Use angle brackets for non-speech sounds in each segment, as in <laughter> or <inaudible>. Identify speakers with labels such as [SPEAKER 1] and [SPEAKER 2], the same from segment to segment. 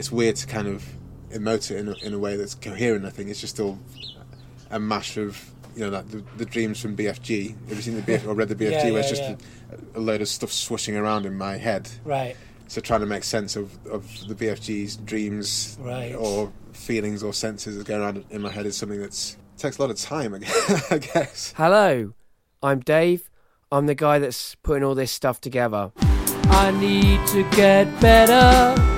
[SPEAKER 1] it's weird to kind of emote it in a, in a way that's coherent. I think it's just all a mash of you know like the, the dreams from BFG. Have you seen the BF <laughs> or read the BFG?
[SPEAKER 2] Yeah,
[SPEAKER 1] where it's
[SPEAKER 2] yeah,
[SPEAKER 1] just a, a load of stuff swishing around in my head.
[SPEAKER 2] Right.
[SPEAKER 1] So trying to make sense of, of the BFG's dreams
[SPEAKER 2] Right.
[SPEAKER 1] or feelings or senses that go around in my head is something that takes a lot of time. <laughs> I guess.
[SPEAKER 3] Hello, I'm Dave. I'm the guy that's putting all this stuff together. I need to get better.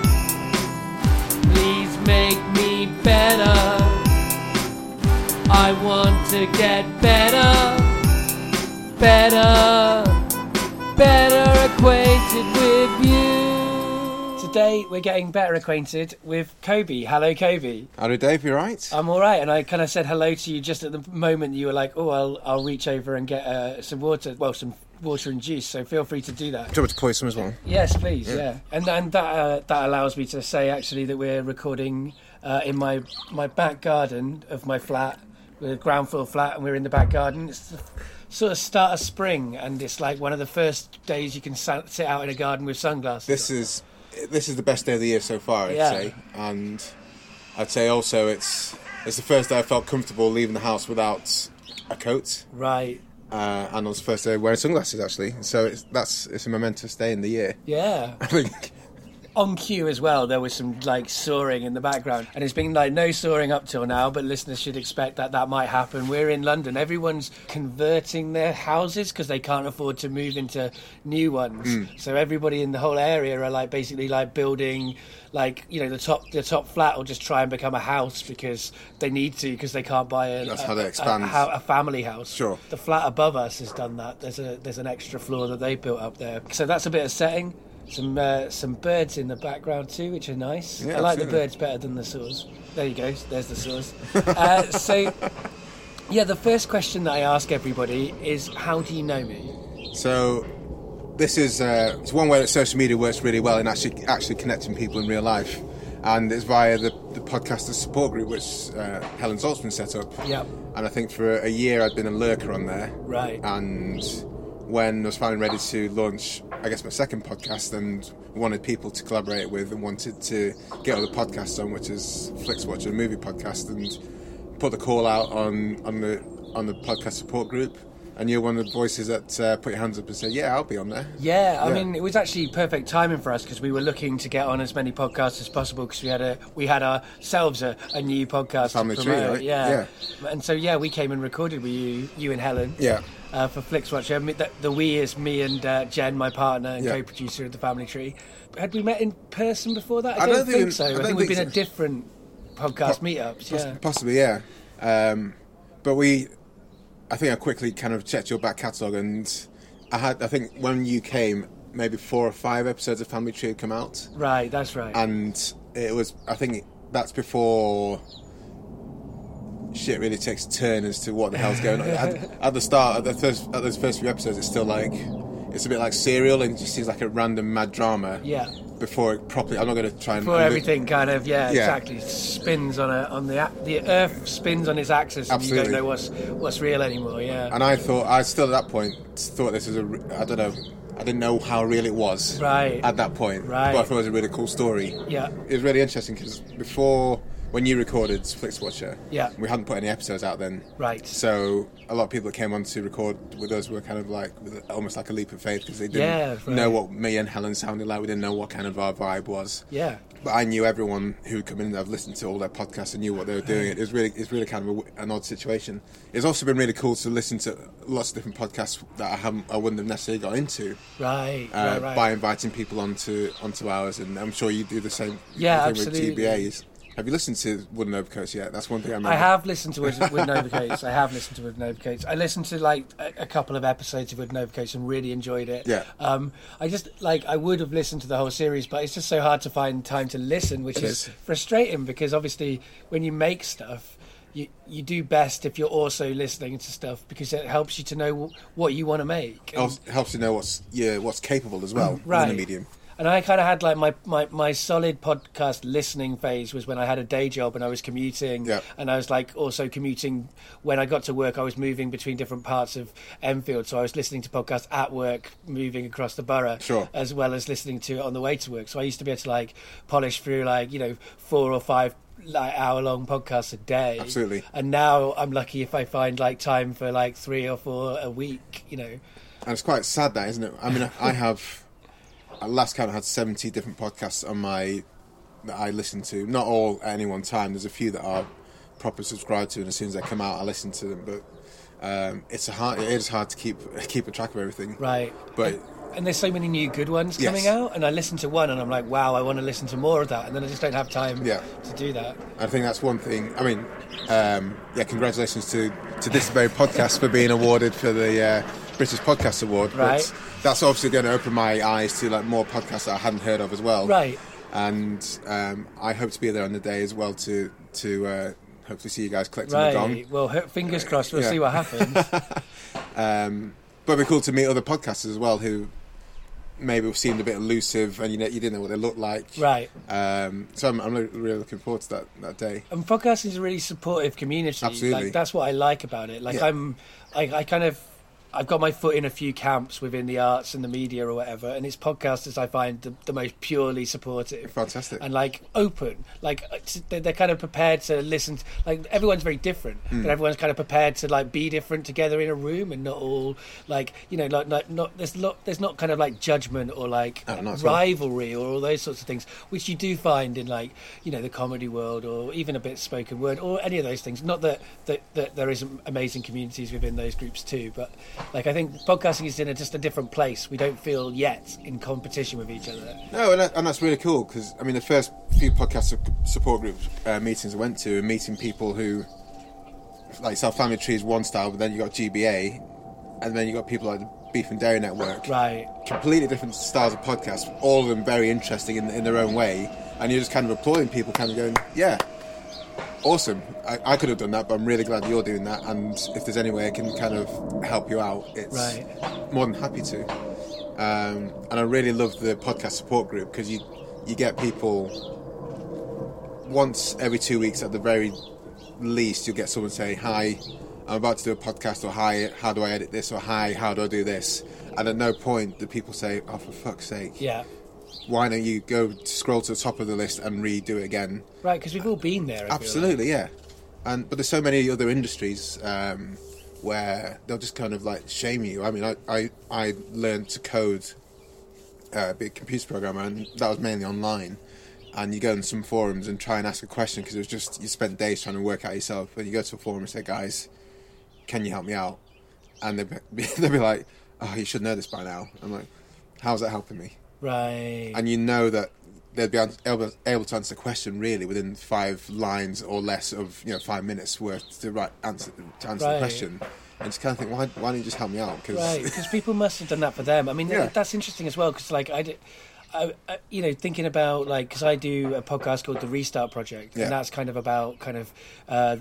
[SPEAKER 3] Better. I want to get better, better, better acquainted with you.
[SPEAKER 2] Today we're getting better acquainted with Kobe. Hello, Kobe.
[SPEAKER 1] Hello, Dave. You Davey? right?
[SPEAKER 2] I'm all right, and I kind of said hello to you just at the moment you were like, "Oh, I'll I'll reach over and get uh, some water, well, some water and juice." So feel free to do that.
[SPEAKER 1] Do you want to pour some as well?
[SPEAKER 2] Yes, please. Yeah, and and that uh, that allows me to say actually that we're recording uh, in my my back garden of my flat, the ground floor flat, and we're in the back garden. It's the sort of start of spring, and it's like one of the first days you can sit out in a garden with sunglasses.
[SPEAKER 1] This is this is the best day of the year so far, I'd
[SPEAKER 2] Yeah.
[SPEAKER 1] say, and I'd say also it's it's the first day I felt comfortable leaving the house without a coat,
[SPEAKER 2] right.
[SPEAKER 1] uh, and it's the first day wearing sunglasses actually. So it's that's it's a momentous day in the year.
[SPEAKER 2] Yeah. <laughs>
[SPEAKER 1] I think.
[SPEAKER 2] On cue as well there was some like sawing in the background. And it's been like no sawing up till now but listeners should expect that that might happen. We're in london. Everyone's converting their houses because they can't afford to move into new ones. Hmm. So everybody in the whole area are like basically like building like you know the top the top flat will just try and become a house because they need to because they can't buy a,
[SPEAKER 1] That's
[SPEAKER 2] a-
[SPEAKER 1] how they expand.
[SPEAKER 2] a, a family house.
[SPEAKER 1] Sure.
[SPEAKER 2] the flat above us has done that. There's a there's an extra floor that they built up there. So that's a bit of setting some uh, some birds in the background too, which are nice.
[SPEAKER 1] Yeah,
[SPEAKER 2] I like the birds better than the saws. There you go. There's the saws. <laughs> uh, so, yeah, the first question that I ask everybody is, "How do you know me?"
[SPEAKER 1] So this is uh, it's one way that social media works really well in actually actually connecting people in real life, and it's via the the podcaster support group which uh, Helen Zaltzman set up.
[SPEAKER 2] Yep.
[SPEAKER 1] And I think for a year I'd been a lurker on there.
[SPEAKER 2] Right.
[SPEAKER 1] And when I was finally ready to launch, I guess my second podcast, and wanted people to collaborate with, and wanted to get other podcasts on, which is Flicks Flixwatch, a movie podcast, and put the call out on on the on the podcast support group. And you're one of the voices that uh, put your hands up and say, "Yeah, I'll be on there."
[SPEAKER 2] Yeah, I
[SPEAKER 1] Yeah.
[SPEAKER 2] mean, it was actually perfect timing for us because we were looking to get on as many podcasts as possible because we had a we had ourselves a, a new podcast
[SPEAKER 1] Family
[SPEAKER 2] to
[SPEAKER 1] Tree,
[SPEAKER 2] promote.
[SPEAKER 1] right?
[SPEAKER 2] Yeah. and so yeah, we came and recorded with you, you and Helen.
[SPEAKER 1] Yeah.
[SPEAKER 2] Uh, for Flixwatch, um, the, the we is me and uh, Jen, my partner and
[SPEAKER 1] Yeah.
[SPEAKER 2] co-producer of the Family Tree. Had we met in person before that?
[SPEAKER 1] I don't
[SPEAKER 2] think,
[SPEAKER 1] think-
[SPEAKER 2] so.
[SPEAKER 1] I
[SPEAKER 2] I,
[SPEAKER 1] don't
[SPEAKER 2] think we've
[SPEAKER 1] think
[SPEAKER 2] been at different podcast meetups.
[SPEAKER 1] Poss-
[SPEAKER 2] Yeah.
[SPEAKER 1] Possibly, yeah. Um, but we, I think I quickly kind of checked your back catalogue, and I had, I think when you came, maybe four or five episodes of Family Tree had come out,
[SPEAKER 2] Right, that's right.
[SPEAKER 1] and it was, I think that's before shit really takes a turn as to what the hell's going on. at, <laughs> at the start, at the first, at those first few episodes, it's still like, it's a bit like serial, and it just seems like a random mad drama.
[SPEAKER 2] yeah.
[SPEAKER 1] Before it properly, I'm not going to try and
[SPEAKER 2] Before
[SPEAKER 1] and-
[SPEAKER 2] everything kind of yeah,
[SPEAKER 1] Yeah.
[SPEAKER 2] exactly spins on a on the the Earth spins on its axis and you don't know what's what's real anymore. Yeah.
[SPEAKER 1] And I thought, I still at that point thought this was a I don't know, I didn't know how real it was
[SPEAKER 2] Right.
[SPEAKER 1] at that point.
[SPEAKER 2] Right.
[SPEAKER 1] But I thought it was a really cool story.
[SPEAKER 2] Yeah.
[SPEAKER 1] It was really interesting because before, when you recorded Flixwatcher,
[SPEAKER 2] Yeah.
[SPEAKER 1] we hadn't put any episodes out then.
[SPEAKER 2] Right.
[SPEAKER 1] So a lot of people that came on to record with us were kind of like, almost like a leap of faith because they didn't
[SPEAKER 2] Yeah, right.
[SPEAKER 1] know what me and Helen sounded like. We didn't know what kind of our vibe was.
[SPEAKER 2] Yeah.
[SPEAKER 1] But I knew everyone who would come in and I've listened to all their podcasts and knew what they were doing. It was really, it's really kind of a, an odd situation. It's also been really cool to listen to lots of different podcasts that I haven't, I wouldn't have necessarily got into
[SPEAKER 2] Right.
[SPEAKER 1] uh,
[SPEAKER 2] right. Right.
[SPEAKER 1] by inviting people onto onto ours, and I'm sure you do the same.
[SPEAKER 2] Yeah, absolutely.
[SPEAKER 1] With GBAs. Have you listened to Wooden Overcoats yet? That's one thing I remember.
[SPEAKER 2] I have listened to Wooden Overcoats. I have listened to Wooden Overcoats. I listened to like a, a couple of episodes of Wooden Overcoats and really enjoyed it.
[SPEAKER 1] Yeah.
[SPEAKER 2] Um, I just like I would have listened to the whole series, but it's just so hard to find time to listen, which is
[SPEAKER 1] is.
[SPEAKER 2] frustrating because obviously when you make stuff. You, you do best if you're also listening to stuff because it helps you to know what you want to make.
[SPEAKER 1] It helps- helps you know what's yeah what's capable as well
[SPEAKER 2] Right.
[SPEAKER 1] within the medium.
[SPEAKER 2] And I kind of had like my, my, my solid podcast listening phase was when I had a day job and I was commuting.
[SPEAKER 1] Yeah.
[SPEAKER 2] And I was like also commuting when I got to work. I was moving between different parts of Enfield. So I was listening to podcasts at work, moving across the borough,
[SPEAKER 1] Sure.
[SPEAKER 2] as well as listening to it on the way to work. So I used to be able to like polish through like, you know, four or five like hour long podcasts a day.
[SPEAKER 1] Absolutely.
[SPEAKER 2] And now I'm lucky if I find like time for like three or four a week, you know.
[SPEAKER 1] And it's quite sad that, isn't it? I mean, I have at last count I had seventy different podcasts on my that I listen to. Not all at any one time. There's a few that are proper subscribed to, and as soon as they come out, I listen to them. But um, it's a hard. It is hard to keep <laughs> keep a track of everything.
[SPEAKER 2] Right.
[SPEAKER 1] But
[SPEAKER 2] And there's so many new good ones
[SPEAKER 1] Yes.
[SPEAKER 2] coming out, and I listen to one, and I'm like, wow, I want to listen to more of that, and then I just don't have time
[SPEAKER 1] Yeah.
[SPEAKER 2] to do that.
[SPEAKER 1] I think that's one thing. I mean, um, yeah, congratulations to, to this very podcast for being awarded for the uh, British Podcast Award.
[SPEAKER 2] Right.
[SPEAKER 1] But that's obviously going to open my eyes to like more podcasts that I hadn't heard of as well.
[SPEAKER 2] Right.
[SPEAKER 1] And um, I hope to be there on the day as well to to uh, hopefully see you guys collecting the gong.
[SPEAKER 2] Well, fingers crossed. We'll
[SPEAKER 1] Yeah.
[SPEAKER 2] see what happens. <laughs>
[SPEAKER 1] Um, but it'd be cool to meet other podcasters as well who maybe seemed a bit elusive and you, know, you didn't know what they looked like.
[SPEAKER 2] right.
[SPEAKER 1] Um, so I'm, I'm really looking forward to that, that day.
[SPEAKER 2] And podcasting is a really supportive community.
[SPEAKER 1] Absolutely.
[SPEAKER 2] Like that's what I like about it. Like
[SPEAKER 1] Yeah.
[SPEAKER 2] I'm, I, I kind of, I've got my foot in a few camps within the arts and the media or whatever, and it's podcasters I find the, the most purely supportive.
[SPEAKER 1] Fantastic.
[SPEAKER 2] and like open like they're, they're kind of prepared to listen to, like everyone's very different
[SPEAKER 1] Hmm.
[SPEAKER 2] but everyone's kind of prepared to like be different together in a room and not all like you know like, like not there's not there's not kind of like judgment or like
[SPEAKER 1] Oh,
[SPEAKER 2] rivalry or all those sorts of things which you do find in like you know the comedy world or even a bit spoken word or any of those things not that that, that there isn't amazing communities within those groups too but like i think podcasting is in a, just a different place. We don't feel yet in competition with each other.
[SPEAKER 1] No, and, that, and that's really cool because I mean the first few podcast support group uh, meetings I went to, and meeting people who, like South Family Tree is one style, but then you got GBA, and then you got people like the Beef and Dairy Network,
[SPEAKER 2] right.
[SPEAKER 1] Completely different styles of podcasts, all of them very interesting in, in their own way, and you're just kind of applauding people, kind of going, yeah. Awesome! I, I could have done that, but I'm really glad you're doing that. And if there's any way I can kind of help you out, it's
[SPEAKER 2] Right.
[SPEAKER 1] more than happy to. Um, and I really love the podcast support group because you you get people once every two weeks at the very least. You'll get someone say, "Hi, I'm about to do a podcast," or "Hi, how do I edit this?" or "Hi, how do I do this?" And at no point do people say, "Oh, for fuck's sake,
[SPEAKER 2] yeah
[SPEAKER 1] why don't you go scroll to the top of the list and redo it again?"
[SPEAKER 2] Right, because we've all been there.
[SPEAKER 1] Absolutely, yeah. And but there's so many other industries um, where they'll just kind of like shame you. I mean, I I, I learned to code, uh, be a computer programmer, and that was mainly online. And you go in some forums and try and ask a question because it was just you spent days trying to work out yourself. And you go to a forum and say, "Guys, can you help me out?" And they'd be, <laughs> they'd be like, "Oh, you should know this by now." I'm like, "How's that helping me?"
[SPEAKER 2] Right.
[SPEAKER 1] and you know that they'd be able, able to answer the question really within five lines or less of you know five minutes worth to right answer to answer
[SPEAKER 2] Right.
[SPEAKER 1] the question. And just kind of think, why, why don't you just help me out? Because
[SPEAKER 2] Right, because <laughs> people must have done that for them. I mean,
[SPEAKER 1] Yeah.
[SPEAKER 2] that's interesting as well. Because like I, did, I, I, you know, thinking about like because I do a podcast called the Restart Project,
[SPEAKER 1] Yeah.
[SPEAKER 2] and that's kind of about kind of. Uh,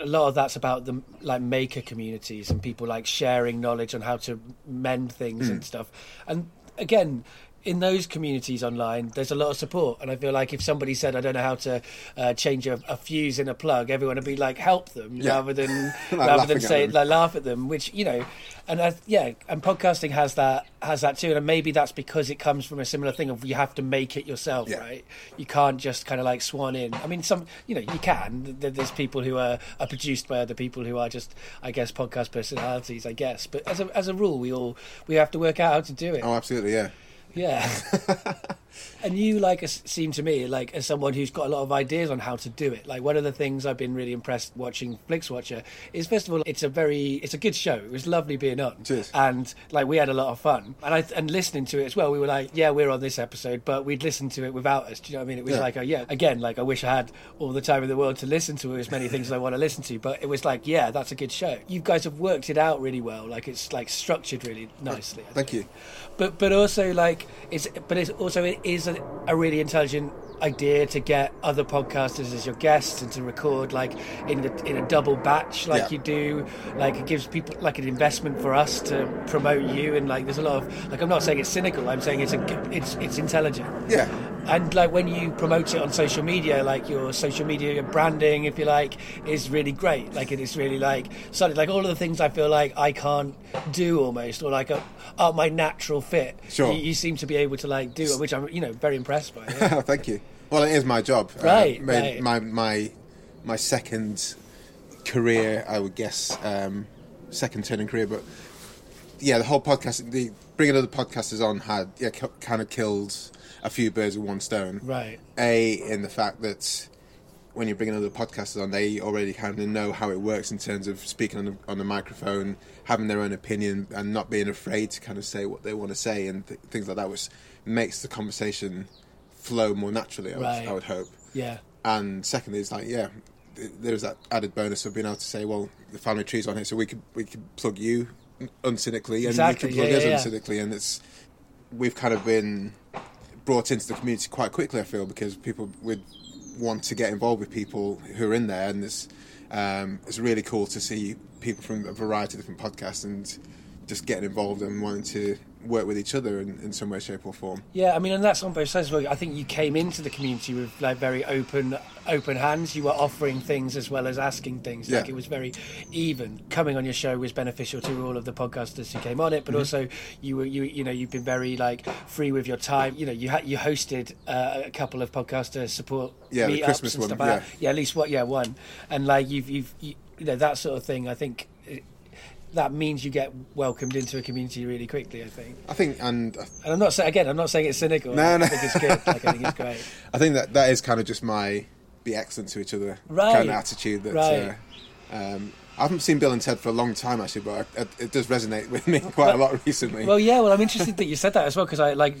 [SPEAKER 2] a lot of that's about the like maker communities and people like sharing knowledge on how to mend things
[SPEAKER 1] Hmm.
[SPEAKER 2] and stuff. And again, in those communities online, there's a lot of support. And I feel like if somebody said, "I don't know how to uh, change a, a fuse in a plug," everyone would be like, "Help them,"
[SPEAKER 1] Yeah.
[SPEAKER 2] rather than <laughs>
[SPEAKER 1] Like
[SPEAKER 2] rather than say like laugh at them. Which you know, and I, yeah, and podcasting has that has that too. And maybe that's because it comes from a similar thing of you have to make it yourself,
[SPEAKER 1] Yeah.
[SPEAKER 2] right? You can't just kind of like swan in. I mean, some you know you can. There's people who are, are produced by other people who are just, I guess, podcast personalities. I guess, but as a as a rule, we all we have to work out how to do it.
[SPEAKER 1] oh, absolutely, yeah.
[SPEAKER 2] Yeah. <laughs> and you like seem to me like as someone who's got a lot of ideas on how to do it. Like one of the things I've been really impressed watching Flix Watcher is first of all it's a very it's a good show. It was lovely being on.
[SPEAKER 1] Cheers.
[SPEAKER 2] And like we had a lot of fun. And I and listening to it as well, we were like, yeah, we're on this episode, but we'd listen to it without us. Do you know what I mean? It was
[SPEAKER 1] Yeah.
[SPEAKER 2] like, a, yeah, again, like I wish I had all the time in the world to listen to as many things as I want to listen to, but it was like, yeah, that's a good show. You guys have worked it out really well. Like it's like structured really nicely.
[SPEAKER 1] Thank you.
[SPEAKER 2] But but also like it's but it's also it is a, a really intelligent idea to get other podcasters as your guests and to record like in the, in a double batch like
[SPEAKER 1] Yeah.
[SPEAKER 2] you do. Like it gives people like an investment for us to promote you and like there's a lot of like I'm not saying it's cynical. I'm saying it's a it's it's intelligent.
[SPEAKER 1] Yeah.
[SPEAKER 2] And like when you promote it on social media, like your social media your branding, if you like, is really great. Like it is really like something like all of the things I feel like I can't do almost, or like are, are my natural fit.
[SPEAKER 1] Sure.
[SPEAKER 2] You, you seem to be able to like do it, which I'm you know very impressed by. yeah. <laughs>
[SPEAKER 1] Thank you. Well, it is my job. Uh,
[SPEAKER 2] Right,
[SPEAKER 1] my,
[SPEAKER 2] right.
[SPEAKER 1] my my my second career, I would guess, um, second turning career. But yeah, the whole podcast, the bringing other podcasters on had yeah, kind of killed a few birds with one stone.
[SPEAKER 2] Right.
[SPEAKER 1] A in the fact that when you're bringing other podcasters on, they already kind of know how it works in terms of speaking on the, on the microphone, having their own opinion, and not being afraid to kind of say what they want to say and th- things like that, which makes the conversation flow more naturally. I would, I would hope.
[SPEAKER 2] Yeah.
[SPEAKER 1] And secondly, it's like yeah, there's that added bonus of being able to say, well, the family tree's on here, so we could we could plug you uncynically, and
[SPEAKER 2] Exactly,
[SPEAKER 1] you can plug
[SPEAKER 2] yeah,
[SPEAKER 1] us
[SPEAKER 2] yeah, yeah.
[SPEAKER 1] uncynically, and it's we've kind of been brought into the community quite quickly. I feel because people would want to get involved with people who are in there, and it's um, it's really cool to see people from a variety of different podcasts and just getting involved and wanting to work with each other in, in some way, shape, or form.
[SPEAKER 2] Yeah, I mean, and that's on both sides. Well, I think you came into the community with like very open, open hands. You were offering things as well as asking things. Like it was very even. Coming on your show was beneficial to all of the podcasters who came on it, but
[SPEAKER 1] Mm-hmm.
[SPEAKER 2] also you were you you know you've been very like free with your time. You know, you had you hosted uh, a couple of podcaster support
[SPEAKER 1] Yeah,
[SPEAKER 2] meetups and
[SPEAKER 1] one,
[SPEAKER 2] stuff like that. Yeah, at least what yeah one, and like you've you've you, you know that sort of thing. I think. That means you get welcomed into a community really quickly. I think,
[SPEAKER 1] I think, and
[SPEAKER 2] and I'm not saying again, I'm not saying it's cynical.
[SPEAKER 1] No,
[SPEAKER 2] I think it's good. Like, I think it's great. <laughs>
[SPEAKER 1] I think that that is kind of just my be excellent to each other
[SPEAKER 2] Right.
[SPEAKER 1] kind of attitude. That
[SPEAKER 2] Right.
[SPEAKER 1] uh, um, I haven't seen Bill and Ted for a long time actually, but it, it does resonate with me quite a lot recently.
[SPEAKER 2] Well, yeah. Well, I'm interested that you said that as well because I like,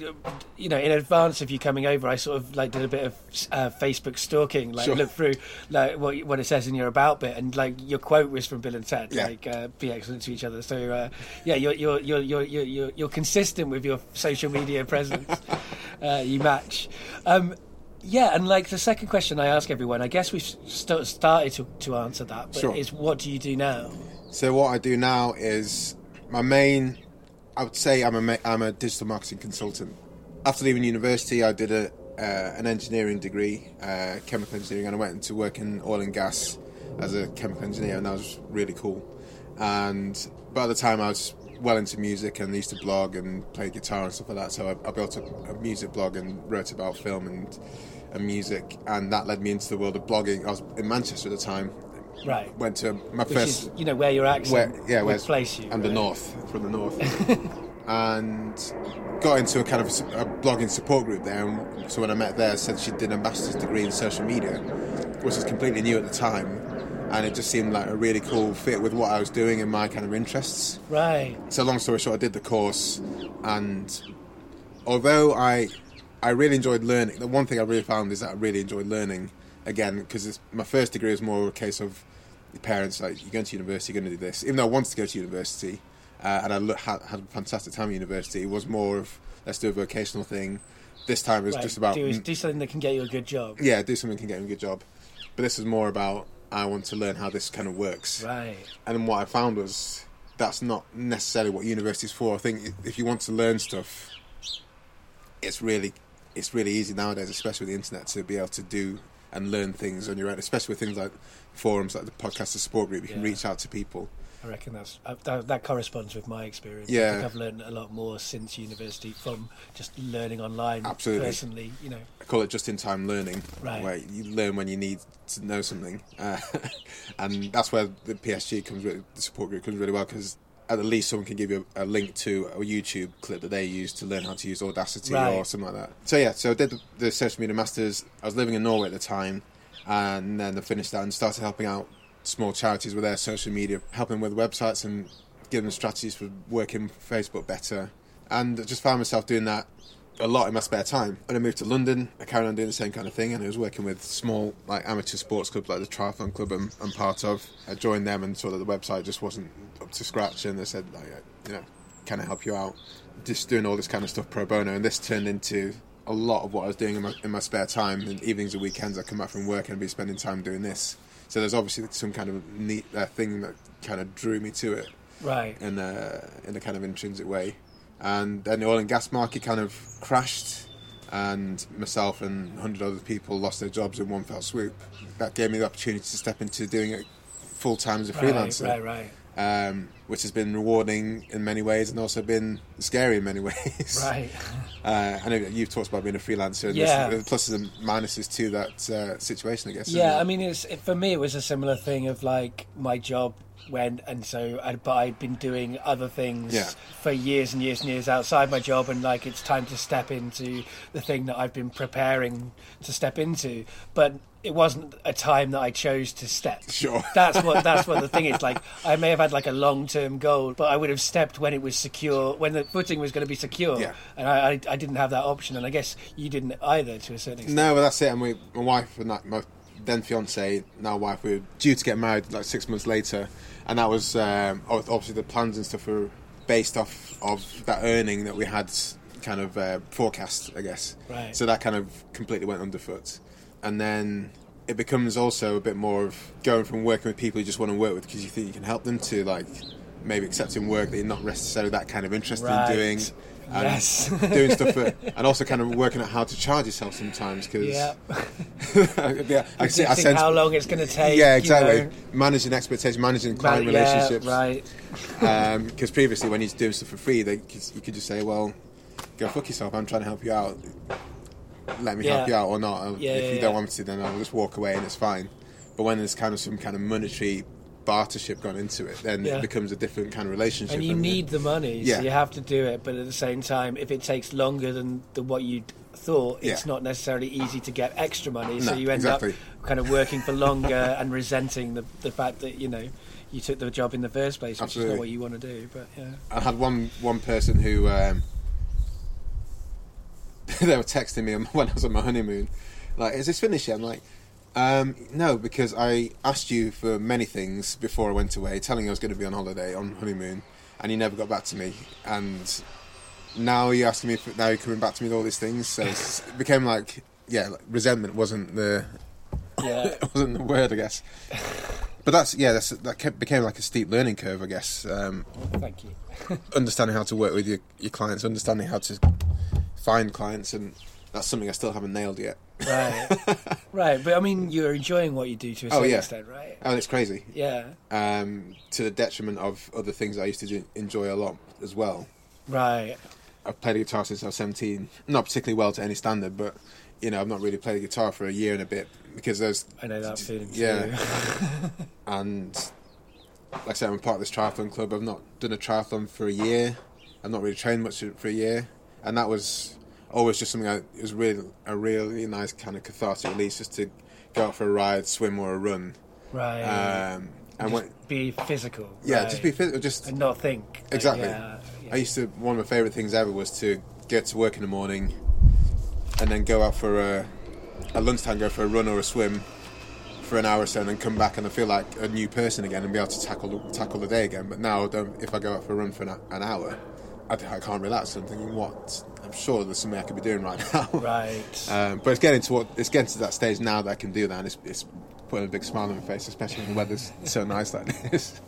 [SPEAKER 2] you know, in advance of you coming over, I sort of like did a bit of uh, Facebook stalking, like
[SPEAKER 1] Sure.
[SPEAKER 2] look through like what what it says in your about bit, and like your quote was from Bill and Ted,
[SPEAKER 1] Yeah.
[SPEAKER 2] like uh, be excellent to each other. So uh, yeah, you're you're you're you're you're you're, you're consistent with your social media presence. <laughs> uh, you match. Um, yeah, and like the second question I ask everyone, I guess we've st- started to, to answer that, but
[SPEAKER 1] Sure.
[SPEAKER 2] is what do you do now?
[SPEAKER 1] So what I do now is my main. I would say I'm a I'm a digital marketing consultant. After leaving university, I did a uh, an engineering degree, uh, chemical engineering, and I went into work in oil and gas as a chemical engineer, and that was really cool. And by the time I was well into music and used to blog and play guitar and stuff like that, so I, I built a, a music blog and wrote about film and and music, and that led me into the world of blogging. I was in Manchester at the time.
[SPEAKER 2] Right.
[SPEAKER 1] Went to my
[SPEAKER 2] Which
[SPEAKER 1] first
[SPEAKER 2] is, you know, where your accent
[SPEAKER 1] where, yeah, where's
[SPEAKER 2] place you.
[SPEAKER 1] I'm the north, from the north, <laughs> and got into a kind of a, a blogging support group there. And so when I met there, said she did a master's degree in social media, which was completely new at the time, and it just seemed like a really cool fit with what I was doing and my kind of interests.
[SPEAKER 2] Right.
[SPEAKER 1] So long story short, I did the course, and although I I really enjoyed learning, the one thing I really found is that I really enjoyed learning again because my first degree was more a case of parents like you're going to university, you're going to do this. Even though I wanted to go to university, uh, and I lo- had, had a fantastic time at university, it was more of let's do a vocational thing. This time it was
[SPEAKER 2] right.
[SPEAKER 1] just about
[SPEAKER 2] do, do something that can get you a good job.
[SPEAKER 1] yeah, do something that can get you a good job. But this is more about I want to learn how this kind of works.
[SPEAKER 2] Right.
[SPEAKER 1] And what I found was that's not necessarily what university's for. I think if you want to learn stuff, it's really it's really easy nowadays, especially with the internet, to be able to do and learn things on your own. Especially with things like forums, like the podcaster support group, you can reach out to people.
[SPEAKER 2] I reckon that's uh, that, that corresponds with my experience. I
[SPEAKER 1] Yeah.
[SPEAKER 2] think I've learned a lot more since university from just learning online
[SPEAKER 1] Absolutely.
[SPEAKER 2] personally. You know.
[SPEAKER 1] I call it just-in-time learning,
[SPEAKER 2] Right.
[SPEAKER 1] where you learn when you need to know something, uh, <laughs> and that's where the PSG comes. Really, the support group comes really well because at the least someone can give you a, a link to a YouTube clip that they use to learn how to use Audacity
[SPEAKER 2] Right.
[SPEAKER 1] or something like that. So yeah, so I did the, the social media masters. I was living in Norway at the time, and then I finished that and started helping out small charities with their social media, helping with websites and giving them strategies for working Facebook better. And I just found myself doing that a lot in my spare time. When I moved to London, I carried on doing the same kind of thing, and I was working with small, like amateur sports clubs, like the Triathlon Club I'm, I'm part of. I joined them and saw that the website just wasn't up to scratch, and they said, like, you know, can I help you out? Just doing all this kind of stuff pro bono, and this turned into a a lot of what I was doing in my, in my spare time, and evenings and weekends, I come back from work and I'd be spending time doing this. So there's obviously some kind of neat uh, thing that kind of drew me to it
[SPEAKER 2] Right.
[SPEAKER 1] in a in a kind of intrinsic way. And then the oil and gas market kind of crashed, and myself and hundred other people lost their jobs in one fell swoop. That gave me the opportunity to step into doing it full time as a freelancer,
[SPEAKER 2] Right, right,
[SPEAKER 1] Um, which has been rewarding in many ways and also been scary in many <laughs> ways.
[SPEAKER 2] right.
[SPEAKER 1] Uh, I know you've talked about being a freelancer. And
[SPEAKER 2] Yeah.
[SPEAKER 1] there's pluses and minuses to that uh, situation, I guess.
[SPEAKER 2] Yeah. I mean, it's it, for me. It was a similar thing of like my job went, and so but I'd been doing other things
[SPEAKER 1] Yeah.
[SPEAKER 2] for years and years and years outside my job, and like it's time to step into the thing that I've been preparing to step into, but. It wasn't a time that I chose to step.
[SPEAKER 1] Sure. <laughs>
[SPEAKER 2] That's what that's what the thing is. Like I may have had like a long term goal, but I would have stepped when it was secure, when the footing was going to be secure.
[SPEAKER 1] Yeah.
[SPEAKER 2] And I, I I didn't have that option, and I guess you didn't either to a certain extent.
[SPEAKER 1] No, well, that's it. And we, my wife and like, my then fiance, now wife, we were due to get married like six months later, and that was um, obviously the plans and stuff were based off of that earning that we had kind of uh, forecast, I guess.
[SPEAKER 2] Right.
[SPEAKER 1] So that kind of completely went underfoot, and then it becomes also a bit more of going from working with people you just want to work with because you think you can help them to like maybe accepting work that you're not necessarily that kind of interested
[SPEAKER 2] Right.
[SPEAKER 1] in doing. And
[SPEAKER 2] Yes. <laughs>
[SPEAKER 1] doing stuff for, and also kind of working out how to charge yourself sometimes because
[SPEAKER 2] Yeah. <laughs>
[SPEAKER 1] yeah, I, see, I sense
[SPEAKER 2] how long it's going to take.
[SPEAKER 1] yeah
[SPEAKER 2] you
[SPEAKER 1] exactly
[SPEAKER 2] know.
[SPEAKER 1] managing expectations managing client
[SPEAKER 2] yeah,
[SPEAKER 1] relationships
[SPEAKER 2] right.
[SPEAKER 1] Um, because previously when you're doing stuff for free they, you could just say well go fuck yourself I'm trying to help you out let me help you out or not
[SPEAKER 2] Yeah,
[SPEAKER 1] if
[SPEAKER 2] yeah,
[SPEAKER 1] you
[SPEAKER 2] yeah.
[SPEAKER 1] don't want me to then I'll just walk away and it's fine but when there's kind of some kind of monetary bartership gone into it then
[SPEAKER 2] Yeah.
[SPEAKER 1] it becomes a different kind of relationship
[SPEAKER 2] And you need the money,
[SPEAKER 1] Yeah.
[SPEAKER 2] so you have to do it. But at the same time, if it takes longer than, than what you thought, it's
[SPEAKER 1] Yeah.
[SPEAKER 2] not necessarily easy to get extra money. so you end
[SPEAKER 1] exactly.
[SPEAKER 2] up kind of working for longer <laughs> and resenting the the fact that you know you took the job in the first place, which is not what you want to do. But yeah,
[SPEAKER 1] I had one one person who um, <laughs> they were texting me <laughs> when I was on my honeymoon, like, "Is this finished yet?" I'm like, um, "No, because I asked you for many things before I went away, telling you I was going to be on holiday on honeymoon, and you never got back to me, and now you're asking me, for, now you're coming back to me with all these things, so <laughs> it became like, yeah, like, resentment wasn't the
[SPEAKER 2] yeah, <laughs>
[SPEAKER 1] wasn't the word, I guess." But that's yeah, that's, that kept, became like a steep learning curve, I guess. Um,
[SPEAKER 2] thank you. <laughs>
[SPEAKER 1] understanding how to work with your, your clients, understanding how to find clients, and that's something I still haven't nailed yet.
[SPEAKER 2] Right, <laughs> right. But I mean, you're enjoying what you do to a
[SPEAKER 1] Oh,
[SPEAKER 2] certain
[SPEAKER 1] yeah.
[SPEAKER 2] extent, right?
[SPEAKER 1] And it's crazy,
[SPEAKER 2] Yeah,
[SPEAKER 1] um, to the detriment of other things I used to do, enjoy a lot as well.
[SPEAKER 2] right.
[SPEAKER 1] I've played guitar since I was 17, not particularly well to any standard, but you know, I've not really played guitar for a year and a bit because there's
[SPEAKER 2] I know that feeling.
[SPEAKER 1] Yeah. <laughs> <laughs> and like I said, I'm part of this triathlon club. I've not done a triathlon for a year. I've not really trained much for a year, and that was always just something. I, it was really a really nice kind of cathartic release, just to go out for a ride, swim or a run,
[SPEAKER 2] right.
[SPEAKER 1] um, and
[SPEAKER 2] just
[SPEAKER 1] when,
[SPEAKER 2] be physical.
[SPEAKER 1] yeah,
[SPEAKER 2] right.
[SPEAKER 1] just be physical. Just
[SPEAKER 2] and not think. Like,
[SPEAKER 1] Exactly.
[SPEAKER 2] yeah, yeah.
[SPEAKER 1] I used to one of my favourite things ever was to get to work in the morning, and then go out for a at lunchtime go for a run or a swim for an hour or so, and then come back and I feel like a new person again and be able to tackle tackle the day again. But now, don't, if I go out for a run for an, an hour, I, I can't relax. I'm thinking, what? I'm sure there's something I could be doing right now. <laughs>
[SPEAKER 2] Right. <laughs>
[SPEAKER 1] Um, but it's getting to what it's getting to that stage now that I can do that, and it's, it's putting a big smile on my face, especially when the weather's so <laughs> nice like this.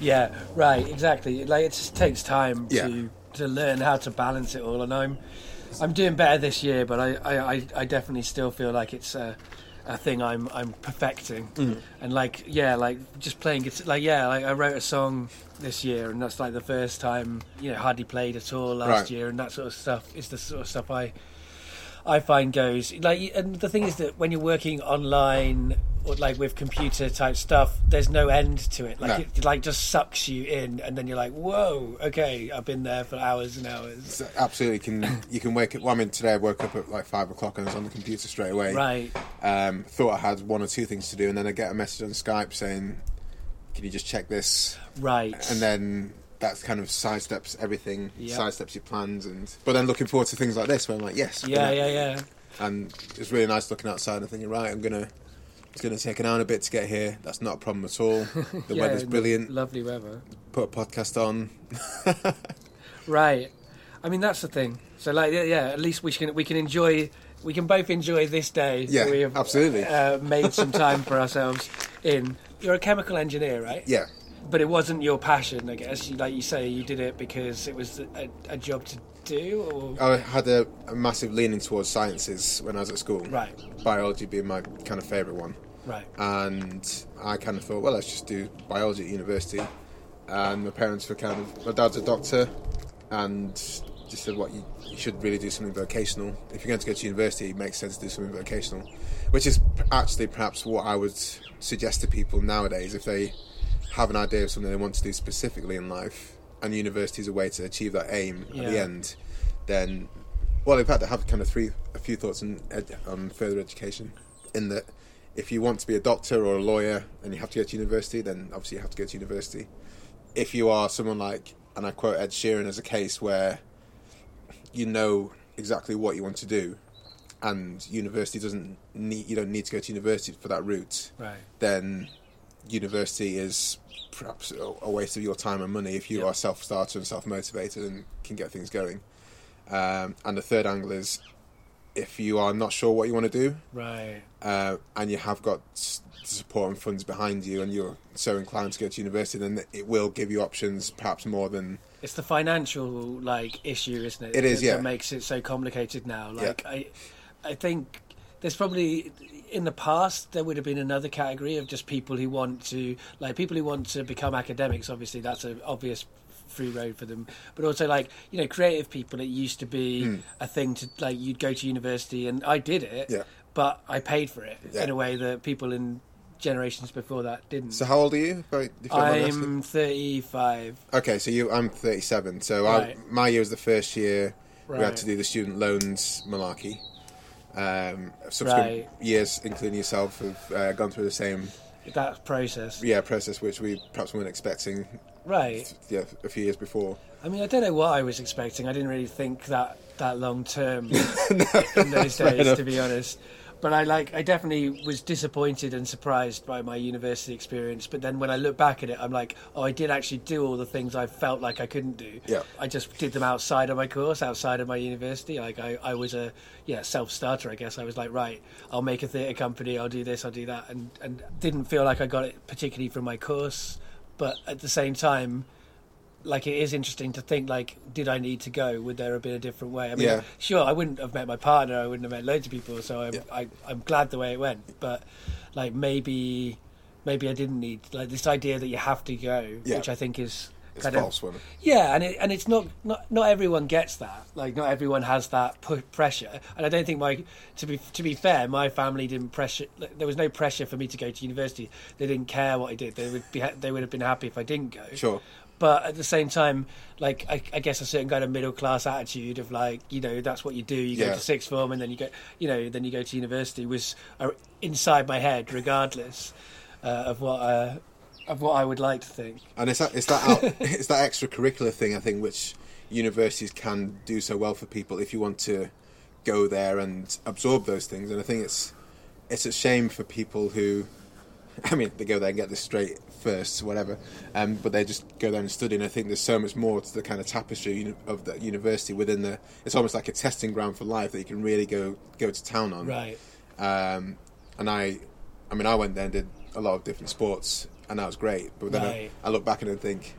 [SPEAKER 2] Yeah, right, exactly. Like it just takes time
[SPEAKER 1] Yeah.
[SPEAKER 2] to to learn how to balance it all, and I'm I'm doing better this year, but I I, I, definitely still feel like it's a, a thing I'm I'm perfecting,
[SPEAKER 1] Mm.
[SPEAKER 2] and like yeah, like just playing guitar. Like yeah, like I wrote a song this year, and that's like the first time you know hardly played at all last
[SPEAKER 1] Right.
[SPEAKER 2] year, and that sort of stuff is the sort of stuff I. I find goes like, and the thing is that when you're working online or like with computer type stuff, there's no end to it. Like
[SPEAKER 1] No.
[SPEAKER 2] it, like just sucks you in, and then you're like, whoa, okay, I've been there for hours and hours.
[SPEAKER 1] So absolutely, can you can wake up? Well, I mean, today I woke up at like five o'clock and I was on the computer straight away.
[SPEAKER 2] Right,
[SPEAKER 1] Um, thought I had one or two things to do, and then I get a message on Skype saying, "Can you just check this?"
[SPEAKER 2] right,
[SPEAKER 1] And then that kind of sidesteps everything,
[SPEAKER 2] Yeah.
[SPEAKER 1] sidesteps your plans, and but then looking forward to things like this, where I'm like, "Yes, I'm
[SPEAKER 2] yeah,
[SPEAKER 1] gonna-
[SPEAKER 2] yeah, yeah,
[SPEAKER 1] And it's really nice looking outside and thinking, right, I'm gonna. It's going to take an hour and a bit to get here. That's not a problem at all. <laughs> The
[SPEAKER 2] yeah,
[SPEAKER 1] weather's brilliant.
[SPEAKER 2] lovely weather.
[SPEAKER 1] Put a podcast on. <laughs>
[SPEAKER 2] Right, I mean that's the thing. So like yeah, yeah, at least we can we can enjoy we can both enjoy this day.
[SPEAKER 1] Yeah,
[SPEAKER 2] we have,
[SPEAKER 1] absolutely.
[SPEAKER 2] Uh, made some time for ourselves in. You're a chemical engineer, right?
[SPEAKER 1] Yeah,
[SPEAKER 2] But it wasn't your passion, I guess. You, like you say, you did it because it was a, a job to do, or
[SPEAKER 1] I had a, a massive leaning towards sciences when I was at school.
[SPEAKER 2] right,
[SPEAKER 1] Biology being my kind of favourite one.
[SPEAKER 2] right,
[SPEAKER 1] and I kind of thought, well, let's just do biology at university. And my parents were kind of, my dad's a doctor, and just said, what you, you should really do something vocational. If you're going to go to university, it makes sense to do something vocational, which is actually perhaps what I would suggest to people nowadays if they have an idea of something they want to do specifically in life, and university is a way to achieve that aim at the end. Then, well, in fact, I have kind of three, a few thoughts on, ed- on further education. In that, if you want to be a doctor or a lawyer and you have to go to university, then obviously you have to go to university. If you are someone like, and I quote Ed Sheeran as a case where you know exactly what you want to do, and university doesn't need, you don't need to go to university for that route,
[SPEAKER 2] right.
[SPEAKER 1] then university is perhaps a waste of your time and money if you
[SPEAKER 2] Yeah.
[SPEAKER 1] are self-starter and self-motivated and can get things going. Um, and the third angle is if you are not sure what you want to do,
[SPEAKER 2] Right.
[SPEAKER 1] uh, and you have got support and funds behind you, and you're so inclined to go to university, then it will give you options, perhaps more than
[SPEAKER 2] It's the financial like issue, isn't it?
[SPEAKER 1] It is,
[SPEAKER 2] that,
[SPEAKER 1] yeah.
[SPEAKER 2] That makes it so complicated now. Like I, I think there's probably in the past there would have been another category of just people who want to like people who want to become academics. Obviously, that's an obvious free road for them but also like you know creative people it used to be hmm. a thing to like you'd go to university and i did it.
[SPEAKER 1] Yeah.
[SPEAKER 2] but i paid for it
[SPEAKER 1] Yeah.
[SPEAKER 2] in a way that people in generations before that didn't
[SPEAKER 1] So how old are you? If I- if you don't mind me asking?
[SPEAKER 2] i'm 35
[SPEAKER 1] Okay, so you, I'm 37. So
[SPEAKER 2] Right.
[SPEAKER 1] I, my year was the first year we had to do the student loans malarkey. Um, subsequent
[SPEAKER 2] Right.
[SPEAKER 1] years, including yourself, have uh, gone through the same
[SPEAKER 2] that process
[SPEAKER 1] yeah process, which we perhaps weren't expecting.
[SPEAKER 2] right
[SPEAKER 1] Yeah, a few years before.
[SPEAKER 2] I mean, I don't know what I was expecting. I didn't really think that that long term <laughs> in those days, to be honest. But I like, I definitely was disappointed and surprised by my university experience. But then when I look back at it, I'm like, oh, I did actually do all the things I felt like I couldn't do.
[SPEAKER 1] Yeah.
[SPEAKER 2] I just did them outside of my course, outside of my university. Like I, I was a yeah self starter, I guess. I was like, right, I'll make a theatre company, I'll do this, I'll do that, and and didn't feel like I got it particularly from my course. But at the same time, like it is interesting to think like did i need to go would there have been a different way i mean
[SPEAKER 1] Yeah.
[SPEAKER 2] sure i wouldn't have met my partner i wouldn't have met loads of people so i'm
[SPEAKER 1] Yeah.
[SPEAKER 2] I, i'm glad the way it went but like maybe maybe i didn't need like this idea that you have to go
[SPEAKER 1] Yeah.
[SPEAKER 2] which i think is
[SPEAKER 1] It's
[SPEAKER 2] kind
[SPEAKER 1] false
[SPEAKER 2] of yeah and it, and it's not, not not everyone gets that like not everyone has that pu- pressure and i don't think my to be to be fair my family didn't pressure like, there was no pressure for me to go to university they didn't care what i did they would be they would have been happy if i didn't go
[SPEAKER 1] Sure.
[SPEAKER 2] But at the same time, like I, I guess a certain kind of middle class attitude of like you know that's what you do. You go to sixth form and then you go you know then you go to university was uh, inside my head regardless uh, of what uh, of what I would like to think.
[SPEAKER 1] And it's that it's that out, <laughs> it's that extracurricular thing I think which universities can do so well for people if you want to go there and absorb those things. And I think it's it's a shame for people who, <laughs> I mean, they go there and get this straight first, whatever, um, but they just go there and study. And I think there's so much more to the kind of tapestry of the university within the. It's almost like a testing ground for life that you can really go go to town on.
[SPEAKER 2] Right.
[SPEAKER 1] Um, and I, I mean, I went there and did a lot of different sports, and that was great. But then
[SPEAKER 2] Right.
[SPEAKER 1] I, I look back and I think,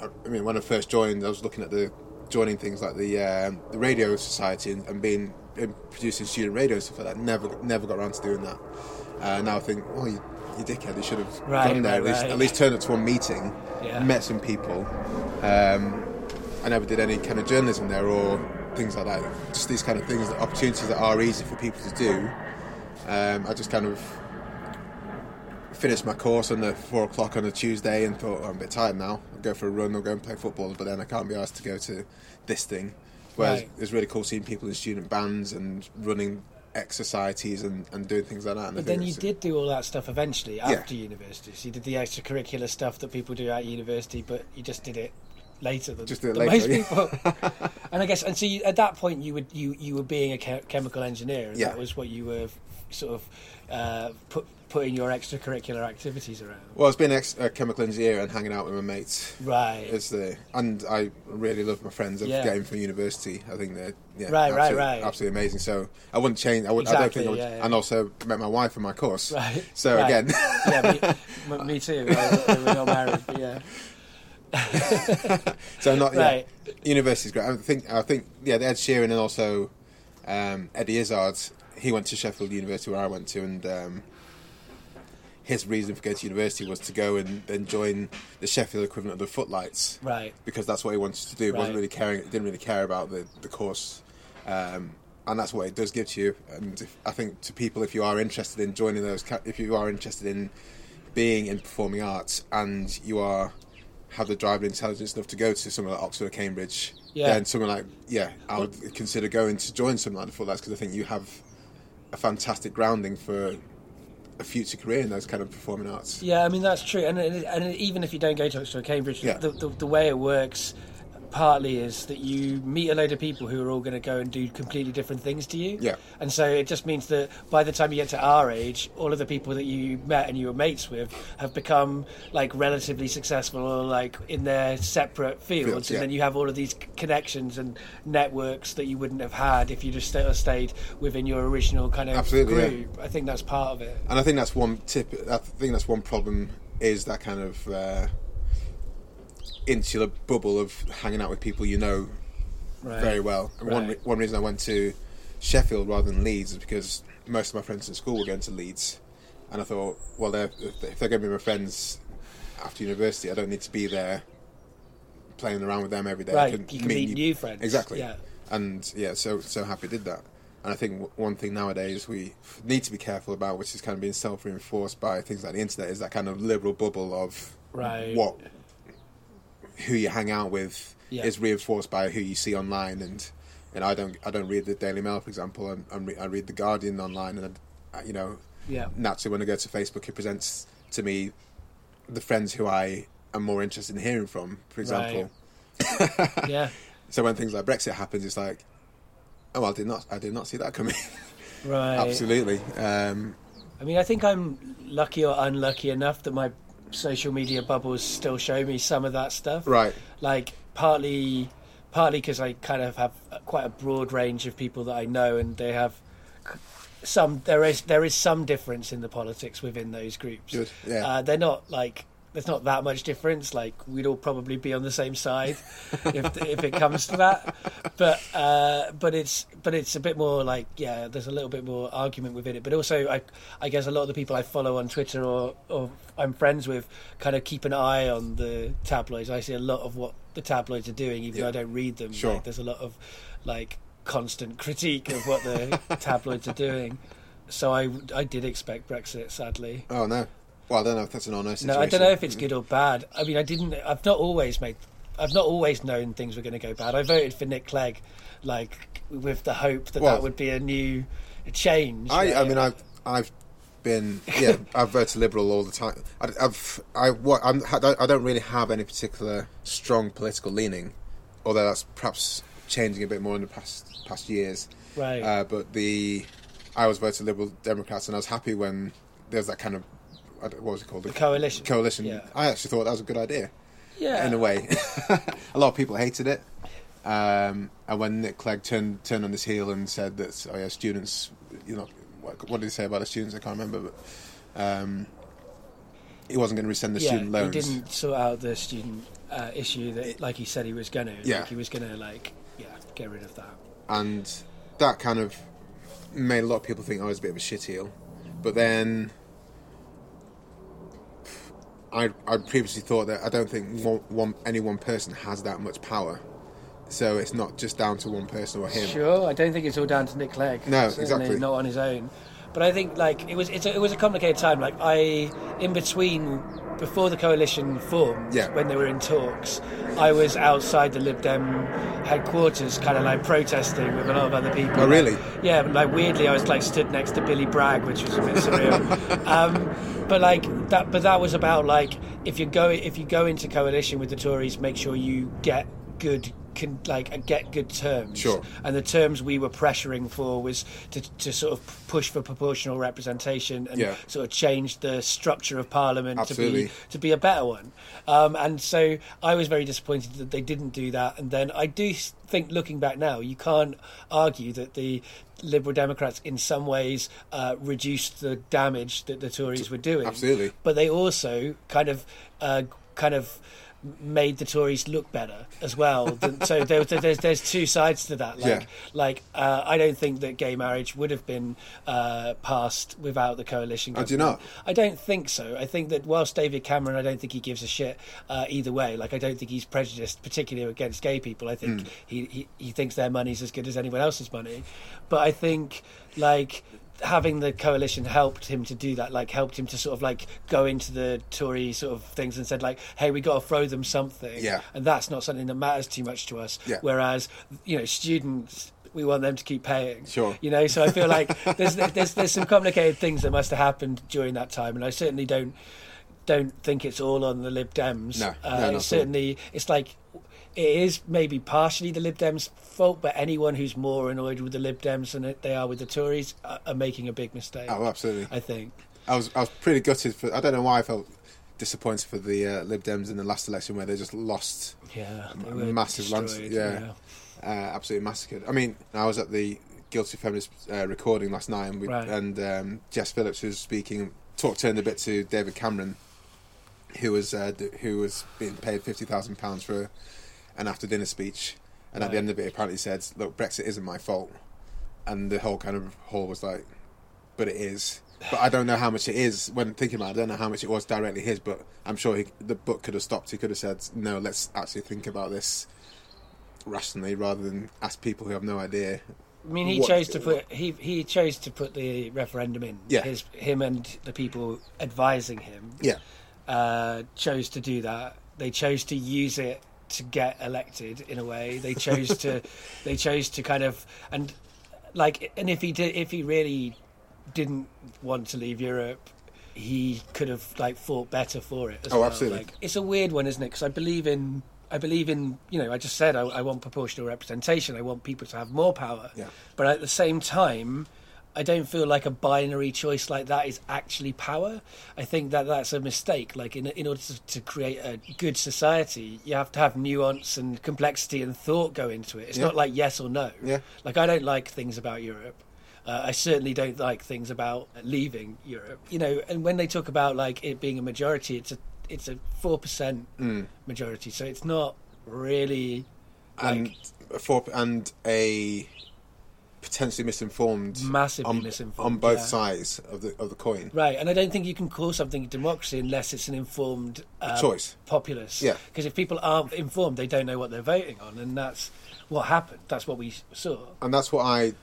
[SPEAKER 1] I, I mean, when I first joined, I was looking at the joining things like the um, the radio society and, and being and producing student radio and stuff like that. Never never got around to doing that. Uh, now I think, oh, you, you dickhead, you should have
[SPEAKER 2] Right,
[SPEAKER 1] gone there
[SPEAKER 2] right,
[SPEAKER 1] at least
[SPEAKER 2] right.
[SPEAKER 1] at least turned up to one meeting,
[SPEAKER 2] Yeah.
[SPEAKER 1] met some people. Um, I never did any kind of journalism there or things like that. Just these kind of things, the opportunities that are easy for people to do. Um, I just kind of finished my course on the four o'clock on a Tuesday and thought oh, I'm a bit tired now. I'll go for a run or go and play football, but then I can't be asked to go to this thing. Whereas
[SPEAKER 2] Right.
[SPEAKER 1] it's really cool seeing people in student bands and running ex societies and, and doing things like that. And
[SPEAKER 2] But then you
[SPEAKER 1] it's-
[SPEAKER 2] did do all that stuff eventually
[SPEAKER 1] Yeah.
[SPEAKER 2] after university. So you did the extracurricular stuff that people do at university, but you just did it later than,
[SPEAKER 1] Just
[SPEAKER 2] than
[SPEAKER 1] later,
[SPEAKER 2] most
[SPEAKER 1] yeah.
[SPEAKER 2] people. <laughs> and I guess, and so you, at that point, you would you you were being a chemical engineer, and
[SPEAKER 1] Yeah.
[SPEAKER 2] that was what you were sort of uh, put putting your extracurricular activities around.
[SPEAKER 1] Well, it's been ex- a chemical engineer and hanging out with my mates.
[SPEAKER 2] Right.
[SPEAKER 1] Is the and I really love my friends. I've
[SPEAKER 2] Yeah.
[SPEAKER 1] getting from university. I think they're yeah,
[SPEAKER 2] Right, right,
[SPEAKER 1] absolutely,
[SPEAKER 2] right.
[SPEAKER 1] absolutely amazing. So I wouldn't change. I would. I don't think. I would,
[SPEAKER 2] yeah, yeah.
[SPEAKER 1] And also met my wife in my course.
[SPEAKER 2] Right.
[SPEAKER 1] So
[SPEAKER 2] right.
[SPEAKER 1] again, <laughs>
[SPEAKER 2] yeah, me, me too. We're not married, but yeah. <laughs>
[SPEAKER 1] so not yeah.
[SPEAKER 2] Right.
[SPEAKER 1] University's great. I think. I think yeah. The Ed Sheeran and also um, Eddie Izzard. He went to Sheffield University where I went to, and um, his reason for going to university was to go and then join the Sheffield equivalent of the Footlights.
[SPEAKER 2] Right.
[SPEAKER 1] because that's what he wanted to do.
[SPEAKER 2] Right.
[SPEAKER 1] wasn't really caring. Didn't really care about the the course, um, and that's what it does give to you. And if, I think to people, if you are interested in joining those, if you are interested in being in performing arts, and you are have the drive and intelligence enough to go to somewhere like Oxford or Cambridge,
[SPEAKER 2] Yeah.
[SPEAKER 1] then somewhere like yeah, I would consider going to join something like the Footlights because I think you have a fantastic grounding for a future career in those kind of performing arts.
[SPEAKER 2] Yeah, I mean that's true, and and even if you don't go to Oxford or Cambridge,
[SPEAKER 1] Yeah.
[SPEAKER 2] the, the the way it works partly is that you meet a load of people who are all going to go and do completely different things to you.
[SPEAKER 1] Yeah.
[SPEAKER 2] And so it just means that by the time you get to our age, all of the people that you met and you were mates with have become like relatively successful or like in their separate fields,
[SPEAKER 1] Fields,
[SPEAKER 2] and
[SPEAKER 1] yeah.
[SPEAKER 2] then you have all of these connections and networks that you wouldn't have had if you just stayed within your original kind of
[SPEAKER 1] Absolutely, yeah.
[SPEAKER 2] group. I think that's part of it.
[SPEAKER 1] And I think that's one tip. I think that's one problem is that kind of uh, insular bubble of hanging out with people you know
[SPEAKER 2] Right.
[SPEAKER 1] very well. And one re- one reason I went to Sheffield rather than Leeds is because most of my friends at school were going to Leeds, and I thought, well, they're, if they're going to be my friends after university, I don't need to be there playing around with them every day. I
[SPEAKER 2] Right, you can meet new friends.
[SPEAKER 1] Exactly.
[SPEAKER 2] Yeah.
[SPEAKER 1] And yeah, so so happy I did that. And I think one thing nowadays we need to be careful about, which is kind of being self-reinforced by things like the internet, is that kind of liberal bubble of
[SPEAKER 2] Right.
[SPEAKER 1] what who you hang out with
[SPEAKER 2] Yeah.
[SPEAKER 1] is reinforced by who you see online. And and I don't I don't read the Daily Mail, for example. I'm, I'm re- I read the Guardian online, and I, you know,
[SPEAKER 2] Yeah.
[SPEAKER 1] naturally when I go to Facebook, it presents to me the friends who I am more interested in hearing from. For example, <laughs>
[SPEAKER 2] yeah. <laughs>
[SPEAKER 1] so when things like Brexit happens, it's like, oh, I did not I did not see that coming. <laughs>
[SPEAKER 2] Right.
[SPEAKER 1] Absolutely. Um,
[SPEAKER 2] I mean, I think I'm lucky or unlucky enough that my social media bubbles still show me some of that stuff.
[SPEAKER 1] right.
[SPEAKER 2] Like partly, partly because I kind of have quite a broad range of people that I know, and they have some. There is there is some difference in the politics within those groups.
[SPEAKER 1] Good, yeah.
[SPEAKER 2] Uh, they're not like. There's not that much difference. Like we'd all probably be on the same side if if it comes to that. But uh, but it's but it's a bit more like yeah. There's a little bit more argument within it. But also I I guess a lot of the people I follow on Twitter or or I'm friends with kind of keep an eye on the tabloids. I see a lot of what the tabloids are doing, even though I don't read them.
[SPEAKER 1] Sure.
[SPEAKER 2] Like, there's a lot of like constant <laughs> critique of what the <laughs> tabloids are doing. So I I did expect Brexit, sadly.
[SPEAKER 1] Oh no. Well, I don't know if that's an honest situation.
[SPEAKER 2] No, I don't know if it's good or bad. I mean, I didn't. I've not always made. I've not always known things were going to go bad. I voted for Nick Clegg, like with the hope that
[SPEAKER 1] Well-
[SPEAKER 2] that would be a new change.
[SPEAKER 1] I, I mean, I've, I've been, yeah, <laughs> I've voted Liberal all the time. I, I've, I, what, I'm, I don't- really have any particular strong political leaning, although that's perhaps changing a bit more in the past past years.
[SPEAKER 2] Right.
[SPEAKER 1] Uh, but the, I was voted Liberal Democrats, and I was happy when there's that kind of, what was it called?
[SPEAKER 2] The coalition.
[SPEAKER 1] Coalition.
[SPEAKER 2] Yeah.
[SPEAKER 1] I actually thought that was a good idea.
[SPEAKER 2] yeah,
[SPEAKER 1] in a way. <laughs> a lot of people hated it. Um, and when Nick Clegg turned turned on his heel and said that, oh yeah, students, you know, what, what did he say about the students? I can't remember, but um, he wasn't going to rescind the
[SPEAKER 2] yeah,
[SPEAKER 1] student loans.
[SPEAKER 2] he didn't sort out the student uh, issue that, like he said he was going to.
[SPEAKER 1] Yeah.
[SPEAKER 2] like he was going to like yeah get rid of that.
[SPEAKER 1] and that kind of made a lot of people think I was a bit of a shit heel. But then I I previously thought that I don't think one, one any one person has that much power. So it's not just down to one person or him.
[SPEAKER 2] Sure, I don't think it's all down to Nick Clegg.
[SPEAKER 1] No,
[SPEAKER 2] Certainly
[SPEAKER 1] exactly.
[SPEAKER 2] not on his own. But I think like it was it's a, it was a complicated time. Like I, in between before the coalition formed,
[SPEAKER 1] Yeah.
[SPEAKER 2] when they were in talks, I was outside the Lib Dem headquarters, kind of like protesting with a lot of other people.
[SPEAKER 1] Oh, really?
[SPEAKER 2] Yeah, but like weirdly, I was like stood next to Billy Bragg, which was a bit surreal. <laughs> um, but like that, but that was about like if you go if you go into coalition with the Tories, make sure you get good. Can like get good terms,
[SPEAKER 1] Sure.
[SPEAKER 2] and the terms we were pressuring for was to, to sort of push for proportional representation and
[SPEAKER 1] Yeah.
[SPEAKER 2] sort of change the structure of parliament to be to be a better one. Um, and so I was very disappointed that they didn't do that. And then I do think, looking back now, you can't argue that the Liberal Democrats, in some ways, uh, reduced the damage that the Tories were doing.
[SPEAKER 1] Absolutely.
[SPEAKER 2] But they also kind of, uh, kind of made the Tories look better as well. So <laughs> there, there's there's two sides to that. Like
[SPEAKER 1] Yeah.
[SPEAKER 2] like uh, I don't think that gay marriage would have been uh, passed without the coalition.
[SPEAKER 1] Oh, do not?
[SPEAKER 2] I don't think so. I think that whilst David Cameron, I don't think he gives a shit uh, either way. Like I don't think he's prejudiced, particularly against gay people. I think
[SPEAKER 1] Hmm.
[SPEAKER 2] he, he he thinks their money's as good as anyone else's money. But I think like having the coalition helped him to do that like helped him to sort of like go into the tory sort of things and said like hey we got to throw them something
[SPEAKER 1] Yeah.
[SPEAKER 2] and that's not something that matters too much to us
[SPEAKER 1] Yeah.
[SPEAKER 2] whereas you know students we want them to keep paying
[SPEAKER 1] Sure.
[SPEAKER 2] you know so i feel like <laughs> there's there's there's some complicated things that must have happened during that time and i certainly don't don't think it's all on the lib dems
[SPEAKER 1] No,
[SPEAKER 2] uh,
[SPEAKER 1] no, not at all.
[SPEAKER 2] it's certainly it's like it is maybe partially the Lib Dems' fault, but anyone who's more annoyed with the Lib Dems than they are with the Tories are, are making a big mistake.
[SPEAKER 1] Oh, absolutely.
[SPEAKER 2] I think.
[SPEAKER 1] I was I was pretty gutted for. I don't know why I felt disappointed for the uh, Lib Dems in the last election where they just lost,
[SPEAKER 2] Yeah, they
[SPEAKER 1] A massive lands-
[SPEAKER 2] destroyed,
[SPEAKER 1] yeah. uh, absolutely massacred. I mean, I was at the Guilty Feminist uh, recording last night, and, we,
[SPEAKER 2] Right.
[SPEAKER 1] and um, Jess Phillips was speaking, talk turned a bit to David Cameron, who was uh, who was being paid fifty thousand pounds for an after dinner speech, and at the end of it, apparently said, "Look, Brexit isn't my fault," and the whole kind of hall was like, "But it is." But I don't know how much it is. When thinking about it, I don't know how much it was directly his. But I'm sure he, the book could have stopped. He could have said, "No, let's actually think about this rationally, rather than ask people who have no idea."
[SPEAKER 2] I mean, he
[SPEAKER 1] What-
[SPEAKER 2] chose to put he he chose to put the referendum in.
[SPEAKER 1] Yeah.
[SPEAKER 2] His him and the people advising him
[SPEAKER 1] Yeah,
[SPEAKER 2] uh, chose to do that. They chose to use it to get elected in a way. They chose to <laughs> they chose to kind of and like and if he did if he really didn't want to leave Europe. He could have like fought better for it. As
[SPEAKER 1] Oh,
[SPEAKER 2] well.
[SPEAKER 1] absolutely.
[SPEAKER 2] Like, it's a weird one, isn't it? Because I believe in, I believe in, you know, I just said I, I want proportional representation. I want people to have more power.
[SPEAKER 1] Yeah.
[SPEAKER 2] But at the same time, I don't feel like a binary choice like that is actually power. I think that that's a mistake. Like in in order to, to create a good society, you have to have nuance and complexity and thought go into it. It's
[SPEAKER 1] Yeah.
[SPEAKER 2] not like yes or no.
[SPEAKER 1] Yeah.
[SPEAKER 2] Like I don't like things about Europe. Uh, I certainly don't like things about leaving Europe. You know, and when they talk about like it being a majority, it's a it's a four percent
[SPEAKER 1] Mm.
[SPEAKER 2] majority, so it's not really like
[SPEAKER 1] and four and a potentially misinformed,
[SPEAKER 2] massively
[SPEAKER 1] on,
[SPEAKER 2] misinformed
[SPEAKER 1] on both
[SPEAKER 2] yeah.
[SPEAKER 1] sides of the of the coin.
[SPEAKER 2] Right, and I don't think you can call something democracy unless it's an informed uh,
[SPEAKER 1] choice.
[SPEAKER 2] populace.
[SPEAKER 1] Yeah.
[SPEAKER 2] because if people aren't informed, they don't know what they're voting on, and that's what happened. That's what we saw.
[SPEAKER 1] and that's what I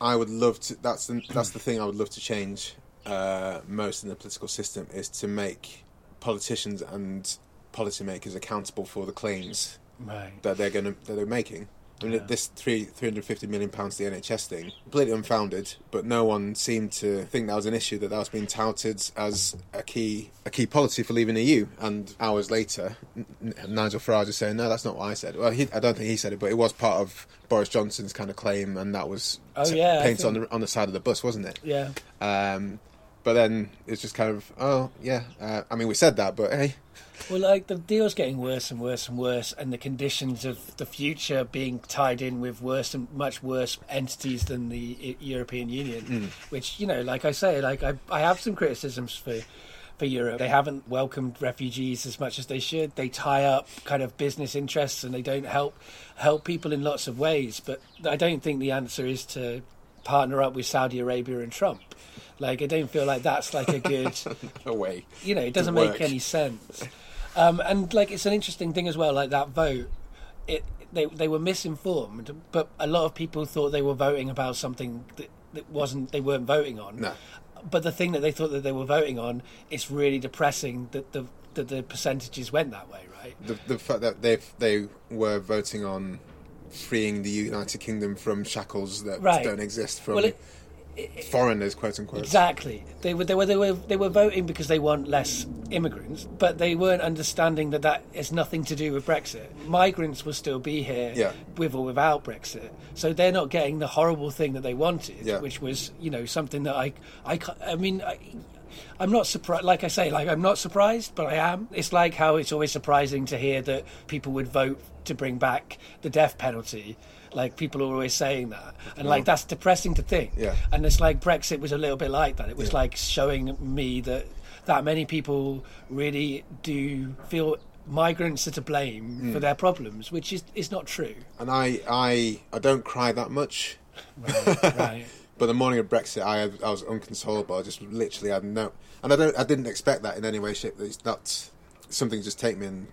[SPEAKER 1] I would love to. That's the that's the thing I would love to change uh, most in the political system is to make politicians and policymakers accountable for the claims
[SPEAKER 2] Right.
[SPEAKER 1] that they're going to that they're making. I mean,
[SPEAKER 2] Yeah.
[SPEAKER 1] this three three hundred fifty million pounds to the NHS thing completely unfounded, but no one seemed to think that was an issue that that was being touted as a key a key policy for leaving the EU. And hours later, N- Nigel Farage is saying, "No, that's not what I said." Well, he, I don't think he said it, but it was part of Boris Johnson's kind of claim, and that was
[SPEAKER 2] Oh,
[SPEAKER 1] t-
[SPEAKER 2] yeah, I
[SPEAKER 1] painted on the on the side of the bus, wasn't it?
[SPEAKER 2] Yeah.
[SPEAKER 1] Um, but then it's just kind of, oh yeah. Uh, I mean, we said that, but hey,
[SPEAKER 2] Well, like the deal's getting worse and worse and worse, and the conditions of the future being tied in with worse and much worse entities than the European Union. Which you know, like I say, like I, I have some criticisms for for Europe. They haven't welcomed refugees as much as they should. They tie up kind of business interests, and they don't help help people in lots of ways. But I don't think the answer is to partner up with Saudi Arabia and Trump. Like I don't feel like that's like a good <laughs>
[SPEAKER 1] way.
[SPEAKER 2] you know, it doesn't
[SPEAKER 1] Doesn't
[SPEAKER 2] make
[SPEAKER 1] work.
[SPEAKER 2] any sense. Um, and like, it's an interesting thing as well. Like that vote, it they they were misinformed, but a lot of people thought they were voting about something that, that wasn't. They weren't voting on.
[SPEAKER 1] No.
[SPEAKER 2] But the thing that they thought that they were voting on, it's really depressing that the that the percentages went that way, right?
[SPEAKER 1] The, the fact that they they were voting on freeing the United Kingdom from shackles that
[SPEAKER 2] Right.
[SPEAKER 1] don't exist from
[SPEAKER 2] Well, it-
[SPEAKER 1] foreigners, quote unquote.
[SPEAKER 2] Exactly. They were, they were they were they were voting because they want less immigrants, but they weren't understanding that that has nothing to do with Brexit. Migrants will still be here,
[SPEAKER 1] Yeah.
[SPEAKER 2] with or without Brexit. So they're not getting the horrible thing that they wanted,
[SPEAKER 1] Yeah.
[SPEAKER 2] which was you know something that I I I mean. I, I'm not surprised. Like I say, like I'm not surprised, but I am. It's like how it's always surprising to hear that people would vote to bring back the death penalty. Like people are always saying that, and like that's depressing to think.
[SPEAKER 1] Yeah.
[SPEAKER 2] And it's like Brexit was a little bit like that. It was
[SPEAKER 1] Yeah.
[SPEAKER 2] like showing me that that many people really do feel migrants are to blame
[SPEAKER 1] Hmm.
[SPEAKER 2] for their problems, which is is not true.
[SPEAKER 1] And I, I, I don't cry that much.
[SPEAKER 2] right. <laughs>
[SPEAKER 1] But the morning of Brexit, I, had, I was unconsolable. I just literally had no, and I don't, I didn't expect that in any way, shape. It's not something just take me and,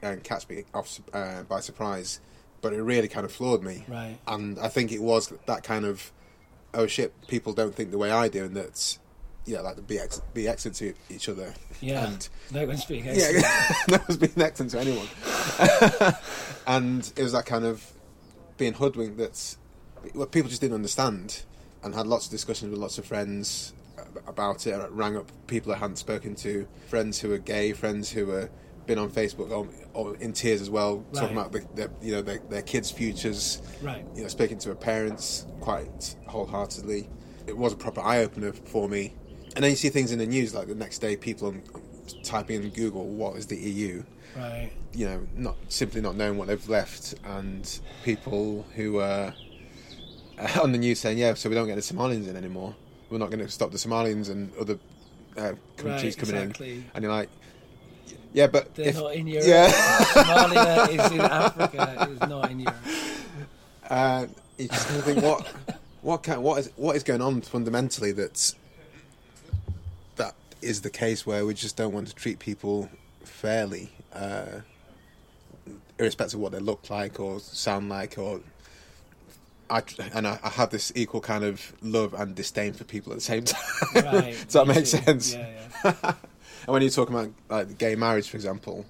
[SPEAKER 1] and catch me off uh, by surprise. But it really kind of floored me.
[SPEAKER 2] Right.
[SPEAKER 1] And I think it was that kind of, oh shit, people don't think the way I do, and that's, yeah, like be ex- be excellent to each other.
[SPEAKER 2] Yeah.
[SPEAKER 1] And
[SPEAKER 2] no one's being excellent.
[SPEAKER 1] yeah. <laughs> no one's being excellent to anyone. <laughs> and it was that kind of being hoodwinked that well, people just didn't understand and had lots of discussions with lots of friends about it. I rang up people I hadn't spoken to, friends who were gay, friends who were been on Facebook or, or in tears as well, talking about the, the, you know their, their kids' futures.
[SPEAKER 2] Right.
[SPEAKER 1] You know, speaking to their parents quite wholeheartedly. It was a proper eye opener for me. And then you see things in the news like the next day, people on, typing in Google, "What is the EU?"
[SPEAKER 2] Right.
[SPEAKER 1] you know, not simply not knowing what they've left, and people who are uh, <laughs> on the news saying, "Yeah, so we don't get the Somalians in anymore. We're not going to stop the Somalians and other uh, countries
[SPEAKER 2] Right,
[SPEAKER 1] coming
[SPEAKER 2] exactly.
[SPEAKER 1] in." And you're like, "Yeah, but
[SPEAKER 2] They're
[SPEAKER 1] if,
[SPEAKER 2] not in Europe.
[SPEAKER 1] yeah."
[SPEAKER 2] Somalia is in <laughs> Africa. It's not in Europe.
[SPEAKER 1] uh, you just kind of think, what, what kind, what is what is going on fundamentally that's that is the case where we just don't want to treat people fairly, uh, irrespective of what they look like or sound like, or I and I, I have this equal kind of love and disdain for people at the same <laughs> time.
[SPEAKER 2] Right.
[SPEAKER 1] Does that make
[SPEAKER 2] too.
[SPEAKER 1] sense?
[SPEAKER 2] Yeah, yeah. <laughs>
[SPEAKER 1] And when you talk about like gay marriage, for example,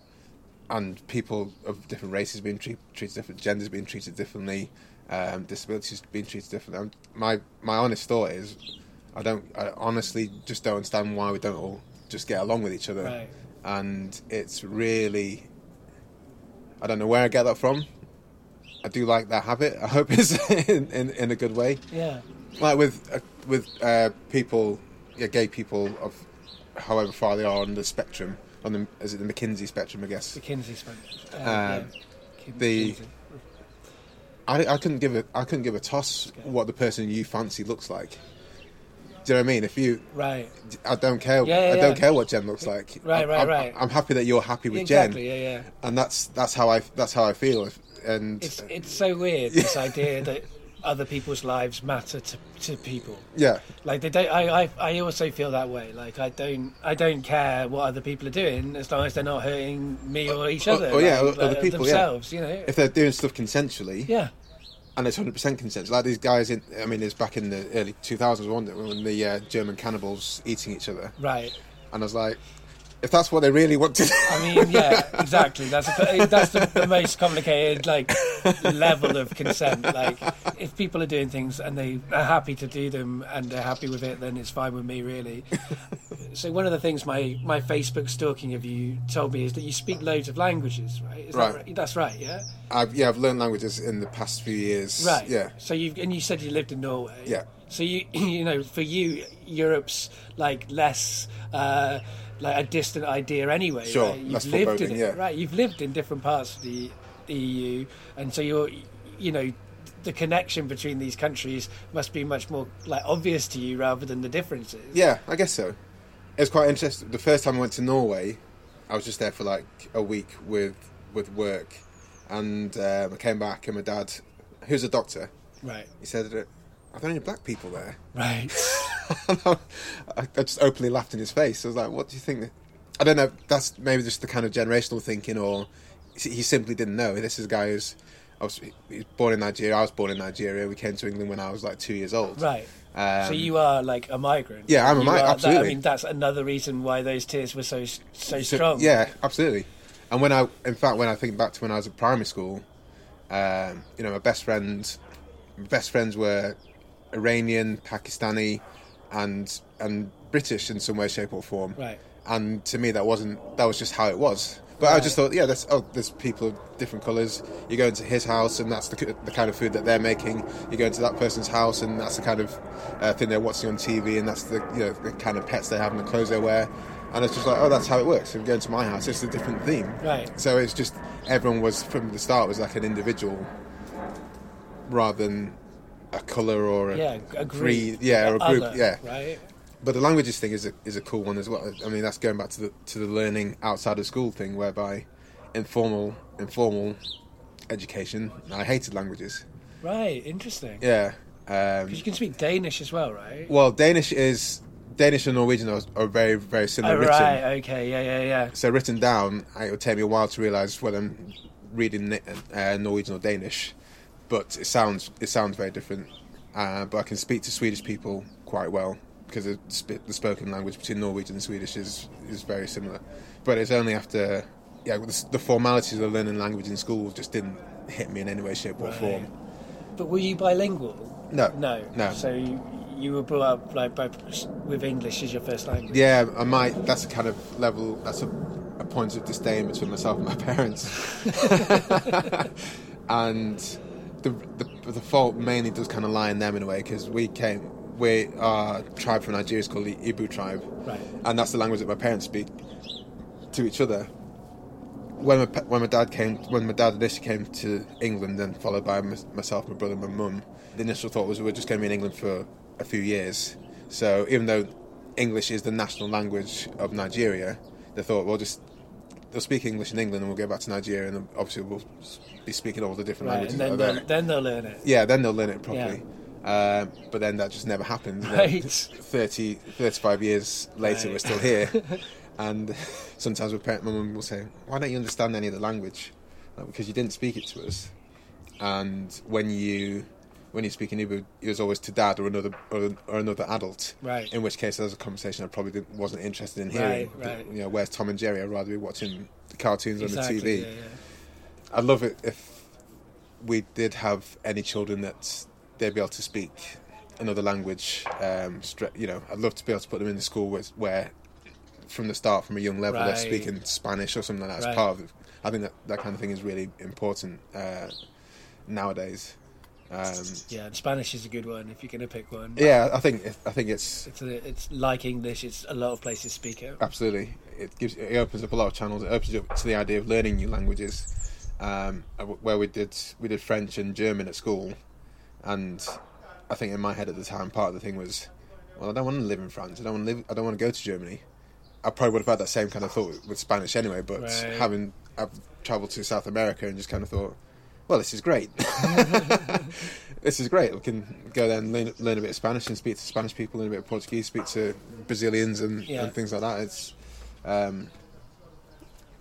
[SPEAKER 1] and people of different races being treat, treated different, genders being treated differently, um, disabilities being treated differently, my my honest thought is, I don't, I honestly just don't understand why we don't all just get along with each other,
[SPEAKER 2] Right.
[SPEAKER 1] and it's really, I don't know where I get that from. I do like that habit. I hope <laughs> it's in, in, in a good way
[SPEAKER 2] Yeah.
[SPEAKER 1] like with uh, with uh, people, yeah, gay people of however far they are on the spectrum, on the is it the McKinsey spectrum, I guess.
[SPEAKER 2] McKinsey spectrum. Uh,
[SPEAKER 1] Um,
[SPEAKER 2] yeah.
[SPEAKER 1] The-
[SPEAKER 2] McKinsey.
[SPEAKER 1] I, I couldn't give a I couldn't give a toss what the person you fancy looks like. Do you know what I mean? If you,
[SPEAKER 2] Right.
[SPEAKER 1] I don't care.
[SPEAKER 2] Yeah, yeah,
[SPEAKER 1] I don't
[SPEAKER 2] yeah.
[SPEAKER 1] care what Jen looks like.
[SPEAKER 2] Right,
[SPEAKER 1] I'm,
[SPEAKER 2] right,
[SPEAKER 1] I'm,
[SPEAKER 2] right.
[SPEAKER 1] I'm happy that you're happy with
[SPEAKER 2] exactly.
[SPEAKER 1] Jen,
[SPEAKER 2] Yeah, yeah.
[SPEAKER 1] and that's that's how I that's how I feel. And
[SPEAKER 2] It's it's so weird this <laughs> idea that other people's lives matter to, to people.
[SPEAKER 1] yeah,
[SPEAKER 2] Like they don't. I, I I also feel that way. Like I don't I don't care what other people are doing as long as they're not hurting me uh, or each
[SPEAKER 1] Oh,
[SPEAKER 2] other.
[SPEAKER 1] oh, yeah,
[SPEAKER 2] like, uh,
[SPEAKER 1] other
[SPEAKER 2] like
[SPEAKER 1] people, yeah.
[SPEAKER 2] themselves. You know.
[SPEAKER 1] if they're doing stuff consensually,
[SPEAKER 2] yeah.
[SPEAKER 1] and it's hundred percent consent. Like these guys in, I mean, it's back in the early two thousands, wasn't it, when the uh, German cannibals eating each other,
[SPEAKER 2] Right.
[SPEAKER 1] and I was like, if that's what they really want to do,
[SPEAKER 2] I mean, yeah, exactly. That's a, that's the, the most complicated like level of consent. Like, if people are doing things and they are happy to do them and they're happy with it, then it's fine with me, really. so one of the things my my Facebook stalking of you told me is that you speak loads of languages, right? Is
[SPEAKER 1] Right.
[SPEAKER 2] That right? That's right. Yeah.
[SPEAKER 1] I've yeah, I've learned languages in the past few years.
[SPEAKER 2] Right.
[SPEAKER 1] Yeah.
[SPEAKER 2] So you and you said you lived in Norway.
[SPEAKER 1] Yeah.
[SPEAKER 2] So you <clears throat> you know for you Europe's like less uh, like a distant idea anyway.
[SPEAKER 1] Sure,
[SPEAKER 2] Right? You've lived in it,
[SPEAKER 1] yeah.
[SPEAKER 2] right. You've lived in different parts of the EU, and so you're you know the connection between these countries must be much more like obvious to you rather than the differences.
[SPEAKER 1] Yeah, I guess so. It was quite interesting. The first time I went to Norway, I was just there for like a week with with work, and um, I came back, and my dad, who's a doctor,
[SPEAKER 2] Right.
[SPEAKER 1] he said, "Are there any black people there?"
[SPEAKER 2] Right. <laughs> <laughs>
[SPEAKER 1] I, I just openly laughed in his face. I was like, "What do you think?" I don't know. That's maybe just the kind of generational thinking, or he simply didn't know. This is a guy who's, I was, was born in Nigeria. I was born in Nigeria. We came to England when I was like two years old.
[SPEAKER 2] right.
[SPEAKER 1] Um,
[SPEAKER 2] so you are like a migrant.
[SPEAKER 1] Yeah, I'm a
[SPEAKER 2] You
[SPEAKER 1] mi-
[SPEAKER 2] are- that- I mean, that's another reason why those tears were so so
[SPEAKER 1] So-
[SPEAKER 2] strong.
[SPEAKER 1] Yeah, absolutely. And when I, in fact, when I think back to when I was at primary school, um, you know, my best friends, my best friends were Iranian, Pakistani, and and British in some way, shape, or form.
[SPEAKER 2] Right.
[SPEAKER 1] And to me, that wasn't. That was just how it was. But I just thought, yeah, there's oh, there's people of different colours. You go into his house, and that's the, the kind of food that they're making. You go into that person's house, and that's the kind of uh, thing they're watching on TV, and that's the you know the kind of pets they have and the clothes they wear. And it's just like, oh, that's how it works. If you go into my house, it's a different theme.
[SPEAKER 2] Right.
[SPEAKER 1] So it's just everyone was from the start was like an individual, rather than a colour or a,
[SPEAKER 2] Yeah, a group.
[SPEAKER 1] Yeah, or a group.
[SPEAKER 2] Other,
[SPEAKER 1] yeah.
[SPEAKER 2] Right.
[SPEAKER 1] But the languages thing is a, is a cool one as well. I mean, that's going back to the to the learning outside of school thing, whereby informal informal education. I hated languages.
[SPEAKER 2] Right. Interesting.
[SPEAKER 1] Yeah. Um,
[SPEAKER 2] you can speak Danish as well, right?
[SPEAKER 1] well, Danish is Danish and Norwegian are, are very very similar
[SPEAKER 2] oh,
[SPEAKER 1] written.
[SPEAKER 2] right. Okay. Yeah. Yeah. Yeah.
[SPEAKER 1] So written down, it would take me a while to realise whether I'm reading uh, Norwegian or Danish. But it sounds it sounds very different. Uh, but I can speak to Swedish people quite well because the, sp- the spoken language between Norwegian and Swedish is is very similar. But it's only after yeah the, the formalities of learning language in school just didn't hit me in any way, shape, or
[SPEAKER 2] Right.
[SPEAKER 1] form.
[SPEAKER 2] But were you bilingual?
[SPEAKER 1] No,
[SPEAKER 2] No.
[SPEAKER 1] no.
[SPEAKER 2] So you, you were brought up like by, with English as your first language.
[SPEAKER 1] Yeah, I might. That's a kind of level. That's a, a point of disdain between myself and my <laughs> parents. <laughs> and the, the the fault mainly does kind of lie in them in a way because we came. We our tribe from Nigeria is called the Igbo tribe,
[SPEAKER 2] Right.
[SPEAKER 1] and that's the language that my parents speak to each other. When my, when my dad came, when my dad initially came to England, then followed by my, myself, my brother, and my mum, the initial thought was we we're just going to be in England for a few years. So even though English is the national language of Nigeria, they thought we'll just they'll speak English in England and we'll go back to Nigeria and obviously we'll be speaking all the different
[SPEAKER 2] Right.
[SPEAKER 1] languages.
[SPEAKER 2] And then they'll, then they'll learn it.
[SPEAKER 1] Yeah, then they'll learn it properly. Um, but then that just never happened. Then
[SPEAKER 2] Right.
[SPEAKER 1] 30, 35 years later,
[SPEAKER 2] Right.
[SPEAKER 1] we're still here. <laughs> and sometimes my, mum will say, Why don't you understand any of the language? Like, because you didn't speak it to us. And when you when you speak in Igbo, it was always to dad or another or, or another adult.
[SPEAKER 2] Right.
[SPEAKER 1] In which case, that was a conversation I probably wasn't interested in hearing.
[SPEAKER 2] Right, right.
[SPEAKER 1] You know, where's Tom and Jerry? I'd rather be watching the cartoons
[SPEAKER 2] Exactly.
[SPEAKER 1] on the TV.
[SPEAKER 2] Yeah, yeah.
[SPEAKER 1] I'd love it if we did have any children that they'd be able to speak another language. Um, you know, I'd love to be able to put them in the school where, where from the start, from a young level, they're speaking Spanish or something like that as
[SPEAKER 2] Right.
[SPEAKER 1] part of it. I think that that kind of thing is really important uh, nowadays. Um,
[SPEAKER 2] Yeah, and Spanish is a good one if you're going to pick one.
[SPEAKER 1] yeah, I think I think it's
[SPEAKER 2] It's, a, it's like English. It's a lot of places speak it.
[SPEAKER 1] absolutely it gives it opens up a lot of channels. It opens up to the idea of learning new languages. Um, where we did we did French and German at school, and I think in my head at the time part of the thing was, well, I don't want to live in France. I don't want to live. I don't want to go to Germany. I probably would have had that same kind of thought with Spanish anyway. But
[SPEAKER 2] Right.
[SPEAKER 1] having I've travelled to South America and just kind of thought, well, this is great. <laughs> this is great. We can go there and learn, learn a bit of Spanish and speak to Spanish people, learn a bit of Portuguese, speak to Brazilians and,
[SPEAKER 2] Yeah.
[SPEAKER 1] and things like that. It's. Um,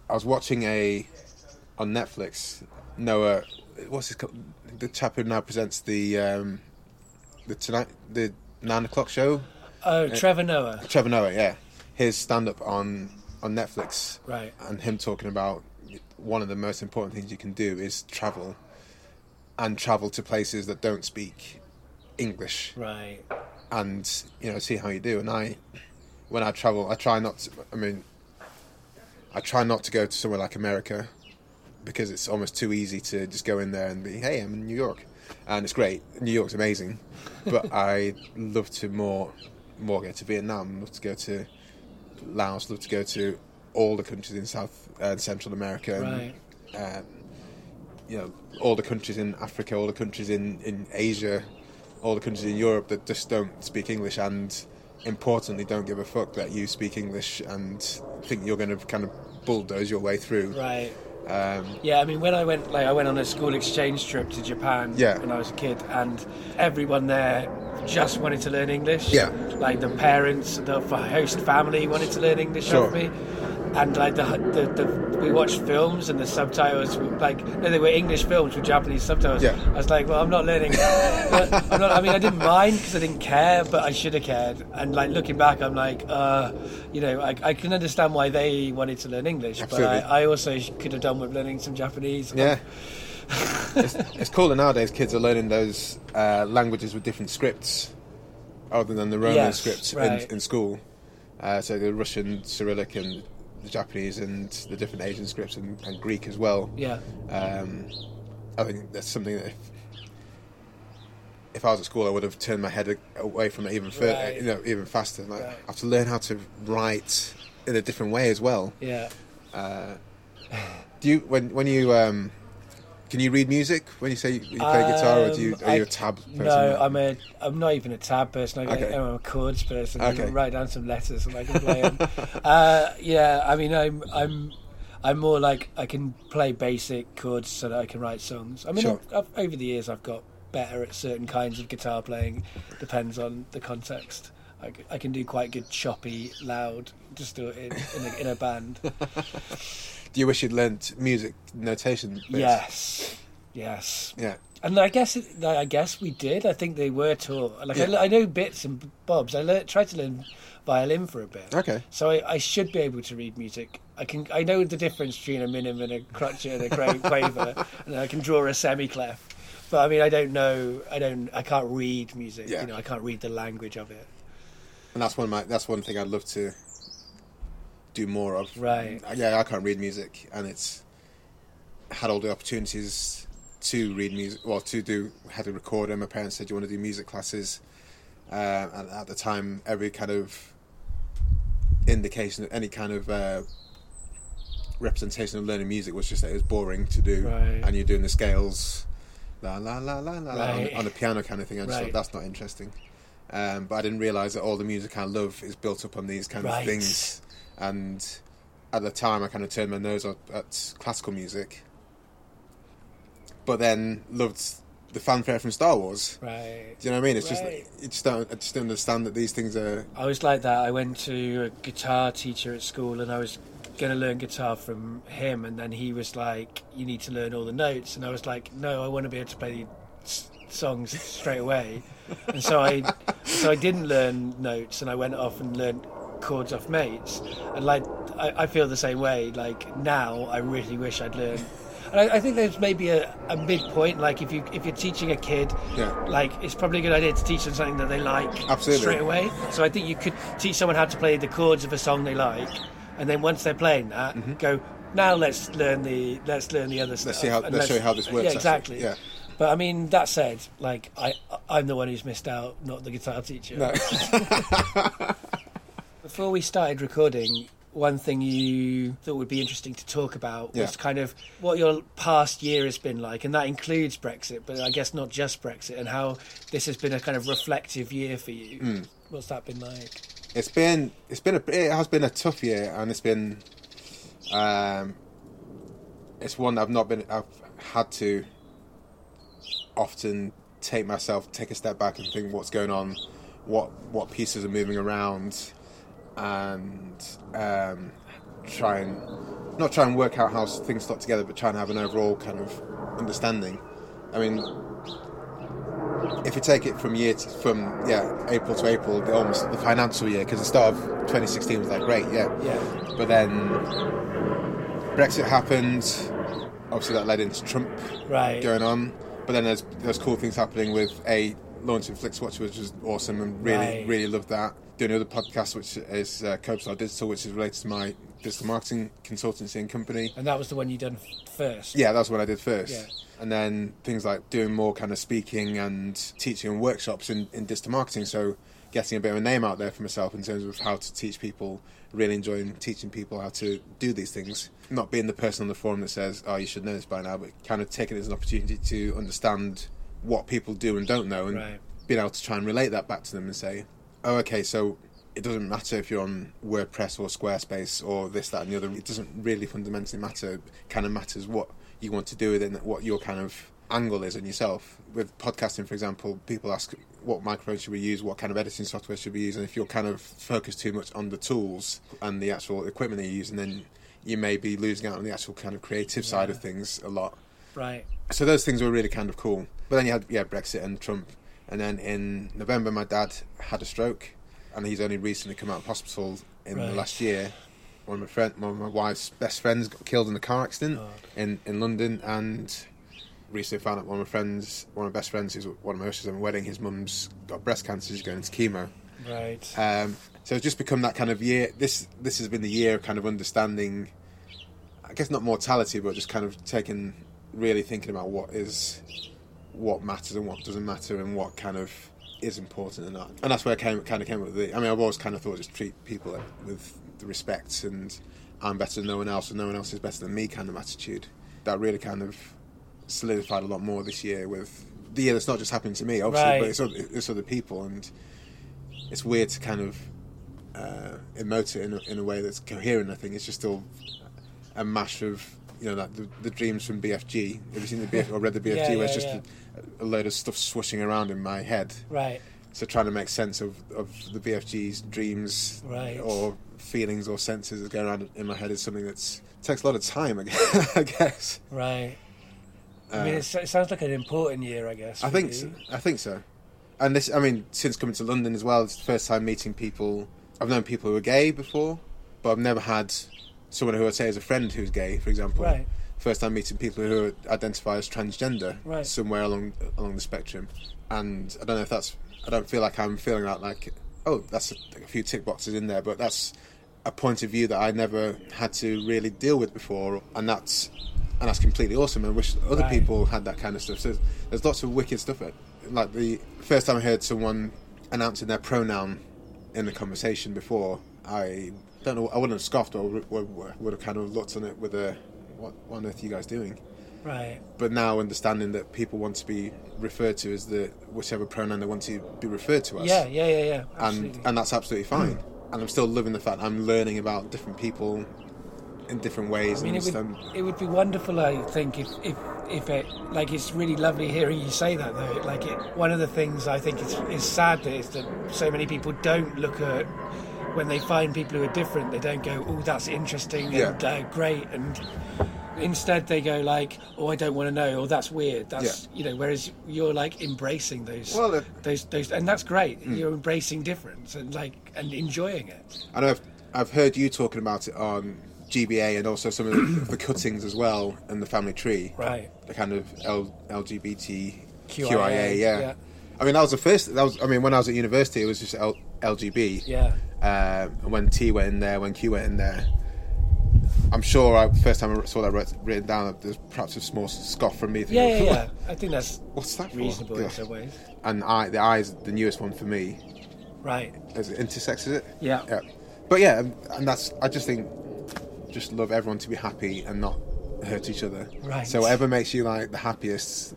[SPEAKER 1] I was watching a on Netflix. Noah, what's his called? The chap who now presents the um, the tonight the nine o'clock show.
[SPEAKER 2] Oh, Trevor Noah.
[SPEAKER 1] Trevor Noah, yeah, his stand up on on Netflix,
[SPEAKER 2] Right.
[SPEAKER 1] and him talking about one of the most important things you can do is travel, and travel to places that don't speak English,
[SPEAKER 2] Right.
[SPEAKER 1] and you know see how you do. And I, when I travel, I try not. to... I mean, I try not to go to somewhere like America because it's almost too easy to just go in there and be, hey, I'm in New York, and it's great. New York's amazing, but <laughs> I love to more, more go to Vietnam, love to go to Laos, love to go to all the countries in South and Central America,
[SPEAKER 2] Right.
[SPEAKER 1] and, um, you know, all the countries in Africa, all the countries in in Asia, all the countries in Europe that just don't speak English and importantly don't give a fuck that you speak English and think you're going to kind of bulldoze your way through.
[SPEAKER 2] Right.
[SPEAKER 1] Um,
[SPEAKER 2] Yeah, I mean, when I went, like, I went on a school exchange trip to Japan
[SPEAKER 1] Yeah.
[SPEAKER 2] when I was a kid, and everyone there just wanted to learn English.
[SPEAKER 1] Yeah.
[SPEAKER 2] Like the parents, the host family wanted to learn English
[SPEAKER 1] Sure.
[SPEAKER 2] of me. And like the, the, the we watched films and the subtitles were like no they were English films with Japanese subtitles.
[SPEAKER 1] Yeah.
[SPEAKER 2] I was like, well, I'm not learning. I'm not, I mean, I didn't mind because I didn't care, but I should have cared. And like looking back, I'm like, uh, you know, I, I can understand why they wanted to learn English,
[SPEAKER 1] Absolutely.
[SPEAKER 2] but I, I also could have done with learning some Japanese.
[SPEAKER 1] Yeah. it's, it's cool that nowadays kids are learning those uh, languages with different scripts other than the Roman
[SPEAKER 2] Yes,
[SPEAKER 1] scripts
[SPEAKER 2] right.
[SPEAKER 1] in, in school. Uh, so the Russian Cyrillic and the Japanese and the different Asian scripts and, and Greek as well.
[SPEAKER 2] Yeah.
[SPEAKER 1] Um, I think that's something that if, if I was at school, I would have turned my head away from it even further,
[SPEAKER 2] Right.
[SPEAKER 1] you know, even faster. Like,
[SPEAKER 2] Right.
[SPEAKER 1] I have to learn how to write in a different way as well.
[SPEAKER 2] Yeah.
[SPEAKER 1] Uh, do you when when you um, can you read music when you say you, you play guitar, or do you
[SPEAKER 2] Um,
[SPEAKER 1] are you a tab person?
[SPEAKER 2] No, I'm a. I'm not even a tab person. I,
[SPEAKER 1] Okay.
[SPEAKER 2] I'm a chords person. I
[SPEAKER 1] Okay.
[SPEAKER 2] can write down some letters and I can play them. <laughs> uh, yeah, I mean, I'm. I'm. I'm more like I can play basic chords so that I can write songs. I mean,
[SPEAKER 1] Sure.
[SPEAKER 2] I've, I've, over the years, I've got better at certain kinds of guitar playing. Depends on the context. I can do quite good choppy, loud, just do it in, in, a, in a band. <laughs>
[SPEAKER 1] Do you wish you'd learnt music notation?
[SPEAKER 2] yes, yes.
[SPEAKER 1] Yeah.
[SPEAKER 2] And I guess it, I guess we did. I think they were taught. Like
[SPEAKER 1] Yeah.
[SPEAKER 2] I, I know bits and bobs. I learned, tried to learn violin for a bit.
[SPEAKER 1] Okay.
[SPEAKER 2] So I, I should be able to read music. I can. I know the difference between a minim and a crotchet and a <laughs> quaver, and I can draw a semiclef. But I mean, I don't know. I don't. I can't read music.
[SPEAKER 1] Yeah.
[SPEAKER 2] You know, I can't read the language of it.
[SPEAKER 1] And that's one of my that's one thing I'd love to do more of.
[SPEAKER 2] Right.
[SPEAKER 1] Yeah, I can't read music, and it's had all the opportunities to read music. Well, to do had to record, and my parents said "Do you want to do music classes, uh, and at the time, every kind of indication of any kind of uh, representation of learning music was just that it was boring to do,
[SPEAKER 2] Right.
[SPEAKER 1] and you're doing the scales. La la la la la la, on,
[SPEAKER 2] Right.
[SPEAKER 1] on a piano kind of thing. I just
[SPEAKER 2] Right.
[SPEAKER 1] thought that's not interesting. Um, but I didn't realise that all the music I love is built up on these kind
[SPEAKER 2] Right.
[SPEAKER 1] of things. And at the time, I kind of turned my nose up at classical music, but then loved the fanfare from Star Wars.
[SPEAKER 2] Right.
[SPEAKER 1] Do you know what I mean? It's
[SPEAKER 2] Right.
[SPEAKER 1] just you just don't I just don't understand that these things are
[SPEAKER 2] I was like that. I went to a guitar teacher at school, and I was going to learn guitar from him, and then he was like, "You need to learn all the notes," and I was like, "No, I want to be able to play songs straight away." and so I, so I didn't learn notes, and I went off and learned chords off mates, and like I, I feel the same way. Like now, I really wish I'd learned. And I, I think there's maybe a, a midpoint. Like if you if you're teaching a kid,
[SPEAKER 1] Yeah.
[SPEAKER 2] like it's probably a good idea to teach them something that they like
[SPEAKER 1] Absolutely.
[SPEAKER 2] straight away. So I think you could teach someone how to play the chords of a song they like, and then once they're playing that, mm-hmm. go now let's learn the let's learn the other stuff.
[SPEAKER 1] see how- let's show you how this works,
[SPEAKER 2] Yeah,
[SPEAKER 1] actually.
[SPEAKER 2] exactly.
[SPEAKER 1] Yeah.
[SPEAKER 2] But I mean, that said, like I I'm the one who's missed out, not the guitar teacher.
[SPEAKER 1] no. <laughs>
[SPEAKER 2] Before we started recording, one thing you thought would be interesting to talk about was
[SPEAKER 1] Yeah.
[SPEAKER 2] kind of what your past year has been like, and that includes Brexit, but I guess not just Brexit, and how this has been a kind of reflective year for you.
[SPEAKER 1] Hmm.
[SPEAKER 2] What's that been like?
[SPEAKER 1] it's been it's been a it has been a tough year and it's been um it's one I've not been I've had to often take myself take a step back and think what's going on what what pieces are moving around and um try and not try and work out how things slot together but try and have an overall kind of understanding I mean if you take it from year to, from yeah April to April, the, almost the financial year, because the start of 2016 was like great, yeah.
[SPEAKER 2] Yeah.
[SPEAKER 1] But then Brexit happened. Obviously, that led into Trump
[SPEAKER 2] Right.
[SPEAKER 1] going on. But then there's there's cool things happening with a launching Flixwatch, which was awesome, and really
[SPEAKER 2] Right.
[SPEAKER 1] really loved that. Doing another podcast, which is uh, Copestar Digital, which is related to my digital marketing consultancy and company.
[SPEAKER 2] And that was the one you done first.
[SPEAKER 1] Yeah, that's what I did first.
[SPEAKER 2] Yeah.
[SPEAKER 1] And then things like doing more kind of speaking and teaching and workshops in, in digital marketing. So getting a bit of a name out there for myself in terms of how to teach people, really enjoying teaching people how to do these things. Not being the person on the forum that says, oh, you should know this by now, but kind of taking it as an opportunity to understand what people do and don't know and
[SPEAKER 2] Right.
[SPEAKER 1] being able to try and relate that back to them and say, oh, okay, so it doesn't matter if you're on WordPress or Squarespace or this, that, and the other. It doesn't really fundamentally matter. It kind of matters what you want to do with it and what your kind of angle is in yourself. With podcasting, for example, people ask what microphone should we use, what kind of editing software should we use, and if you're kind of focused too much on the tools and the actual equipment that you're using, then you may be losing out on the actual kind of creative side of things a lot.
[SPEAKER 2] Right.
[SPEAKER 1] So those things were really kind of cool. But then you had yeah Brexit and Trump, and then in November my dad had a stroke, and he's only recently come out of hospital in the last year. One of my friend, one of my wife's best friends got killed in a car accident
[SPEAKER 2] Oh.
[SPEAKER 1] in in London, and recently found out one of my friends, one of my best friends, who's one of my hostess at my wedding, his mum's got breast cancer. She's going into chemo.
[SPEAKER 2] Right.
[SPEAKER 1] Um, so it's just become that kind of year. This this has been the year of kind of understanding. I guess not mortality, but just kind of taking, really thinking about what is, what matters and what doesn't matter, and what kind of is important and not. And that's where I came, kind of came up with the. I mean, I've always kind of thought just treat people with the respect and I'm better than no one else, and no one else is better than me kind of attitude. That really kind of solidified a lot more this year with the year that's not just happening to me, obviously,
[SPEAKER 2] Right.
[SPEAKER 1] but it's other, it's other people and it's weird to kind of uh, emote it in a, in a way that's coherent. I think it's just still a mash of you know like the, the dreams from BFG. Have you seen the BFG or read the BFG?
[SPEAKER 2] Yeah,
[SPEAKER 1] where it's
[SPEAKER 2] yeah,
[SPEAKER 1] just a, a load of stuff swooshing around in my head.
[SPEAKER 2] Right.
[SPEAKER 1] So trying to make sense of, of the BFG's dreams
[SPEAKER 2] Right.
[SPEAKER 1] or feelings or senses that go around in my head is something that takes a lot of time. I <laughs> guess. I.
[SPEAKER 2] Right. I
[SPEAKER 1] Uh,
[SPEAKER 2] mean, it's, it sounds like an important year, I guess.
[SPEAKER 1] I think so. I think so. And this, I mean, since coming to London as well, it's the first time meeting people. I've known people who are gay before, but I've never had someone who I'd say is a friend who's gay, for example.
[SPEAKER 2] Right.
[SPEAKER 1] First time meeting people who identify as transgender
[SPEAKER 2] Right.
[SPEAKER 1] somewhere along along the spectrum. And I don't know if that's. I don't feel like I'm feeling that like, oh, that's a, a few tick boxes in there, but that's a point of view that I never had to really deal with before, and that's and that's completely awesome. And I wish other
[SPEAKER 2] Right.
[SPEAKER 1] people had that kind of stuff. So there's lots of wicked stuff. Like the first time I heard someone announcing their pronoun in the conversation before, I don't know. I wouldn't have scoffed or would, have kind of looked on it with a, what, what on earth are you guys doing?
[SPEAKER 2] Right.
[SPEAKER 1] But now understanding that people want to be referred to as the whichever pronoun they want to be referred to as
[SPEAKER 2] Yeah, yeah, yeah, yeah.
[SPEAKER 1] and
[SPEAKER 2] Absolutely.
[SPEAKER 1] and that's absolutely fine. and I'm still loving the fact I'm learning about different people in different ways.
[SPEAKER 2] I mean, it would, it would be wonderful, I think, if, if if it like it's really lovely hearing you say that though. Like it, one of the things I think is is sad that is that so many people don't look at when they find people who are different. They don't go, "Oh, that's interesting
[SPEAKER 1] Yeah.
[SPEAKER 2] and uh, great," and instead they go like, "Oh, I don't want to know," or "That's weird." That's you know. Whereas you're like embracing those
[SPEAKER 1] Well,
[SPEAKER 2] those those, and that's great. You're embracing difference and like and enjoying it.
[SPEAKER 1] I know I've, I've heard you talking about it on GBA and also some of the, the cuttings as well and the family tree.
[SPEAKER 2] Right.
[SPEAKER 1] The kind of L, LGBT
[SPEAKER 2] QIA,
[SPEAKER 1] QIA, yeah.
[SPEAKER 2] yeah.
[SPEAKER 1] I mean, that was the first. That was. I mean, when I was at university, it was just L, LGB.
[SPEAKER 2] Yeah.
[SPEAKER 1] Um, and when T went in there, when Q went in there, I'm sure I, first time I saw that writ- written down, there's perhaps a small scoff from me.
[SPEAKER 2] Yeah,
[SPEAKER 1] thinking,
[SPEAKER 2] yeah, yeah. <laughs> I think that's
[SPEAKER 1] What's that for?
[SPEAKER 2] reasonable in
[SPEAKER 1] Yeah.
[SPEAKER 2] some ways.
[SPEAKER 1] And I, the I is the newest one for me.
[SPEAKER 2] Right.
[SPEAKER 1] Is it intersex? Is it?
[SPEAKER 2] Yeah.
[SPEAKER 1] Yeah. But yeah, and, and that's. I just think, just love everyone to be happy and not hurt each other.
[SPEAKER 2] Right.
[SPEAKER 1] So whatever makes you like the happiest,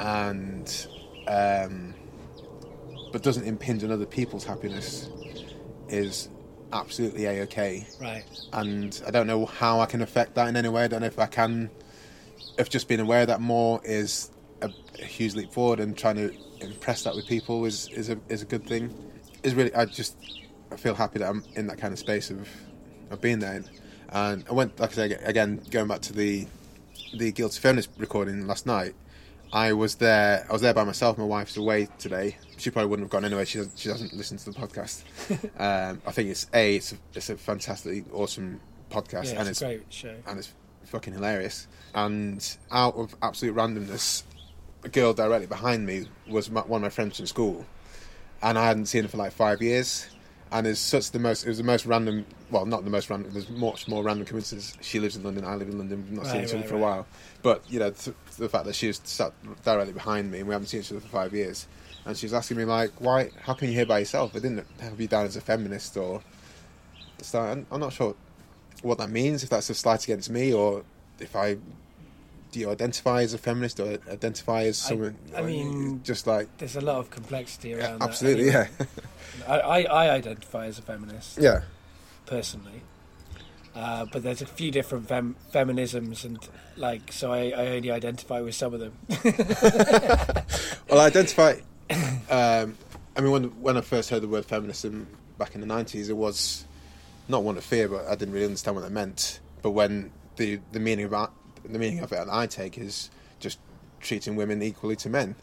[SPEAKER 1] and um, but doesn't impinge on other people's happiness, is absolutely a okay.
[SPEAKER 2] Right.
[SPEAKER 1] And I don't know how I can affect that in any way. I don't know if I can. If just being aware of that more is a, a huge leap forward, and trying to impress that with people is is a is a good thing. Is really I just I feel happy that I'm in that kind of space of of being there. And I went, like I say, again going back to the the guilty feminist recording last night. I was there. I was there by myself. My wife's away today. She probably wouldn't have gone anyway. She doesn't, she doesn't listen to the podcast. <laughs> um, I think it's a it's a, it's a fantastically awesome podcast,
[SPEAKER 2] Yeah,
[SPEAKER 1] and
[SPEAKER 2] it's
[SPEAKER 1] it's
[SPEAKER 2] great show.
[SPEAKER 1] and it's fucking hilarious. And out of absolute randomness, a girl directly behind me was my, one of my friends from school, and I hadn't seen her for like five years. And it's such the most. It was the most random. Well, not the most random. There's much more random coincidence. She lives in London. I live in London. We've not seen each other
[SPEAKER 2] right,
[SPEAKER 1] for a while. But you know, th- the fact that she was sat directly behind me, and we haven't seen each other for five years, and she was asking me like, "Why? How can you here by yourself? I didn't have you down as a feminist or." So I'm, I'm not sure what that means. If that's a slight against me, or if I do you identify as a feminist or identify as someone?
[SPEAKER 2] I mean,
[SPEAKER 1] just like
[SPEAKER 2] There's a lot of complexity
[SPEAKER 1] yeah,
[SPEAKER 2] around
[SPEAKER 1] absolutely,
[SPEAKER 2] that.
[SPEAKER 1] yeah,
[SPEAKER 2] yeah. I, I, I identify as a feminist
[SPEAKER 1] yeah,
[SPEAKER 2] personally. Uh, but there's a few different fem- feminisms, and like, so I, I only identify with some of them. <laughs>
[SPEAKER 1] Well, I identify. <coughs> Um, I mean, when when I first heard the word feminism back in the nineties, it was not one of fear, but I didn't really understand what it meant. But when the the meaning the meaning of it that I take is just treating women equally to men,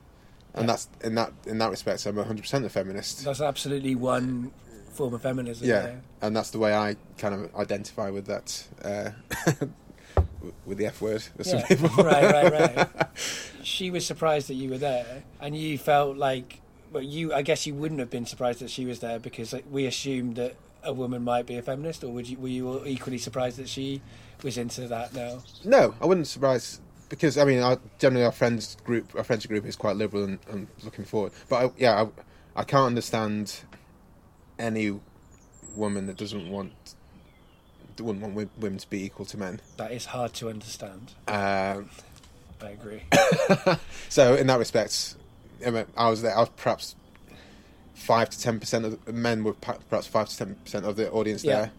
[SPEAKER 1] and
[SPEAKER 2] Yeah.
[SPEAKER 1] that's in that in that respect, I'm 100 percent a feminist.
[SPEAKER 2] That's absolutely one form of feminism.
[SPEAKER 1] yeah, and that's the way I kind of identify with that. Uh, <laughs> with the F word,
[SPEAKER 2] Yeah.
[SPEAKER 1] people.
[SPEAKER 2] right, right, right. <laughs> She was surprised that you were there, and you felt like, well, you. I guess you wouldn't have been surprised that she was there because like, we assumed that a woman might be a feminist, or would you? Were you equally surprised that she was into that now?
[SPEAKER 1] No, I wouldn't surprise because I mean, our, generally our friends group, our friendship group is quite liberal and, and looking forward. But I, yeah, I, I can't understand any woman that doesn't want wouldn't want women to be equal to men.
[SPEAKER 2] That is hard to understand.
[SPEAKER 1] Um,
[SPEAKER 2] I agree. <laughs>
[SPEAKER 1] so in that respect, I, mean, I was there. I was perhaps five to ten percent of the men were perhaps five to ten percent of the audience
[SPEAKER 2] Yeah.
[SPEAKER 1] there,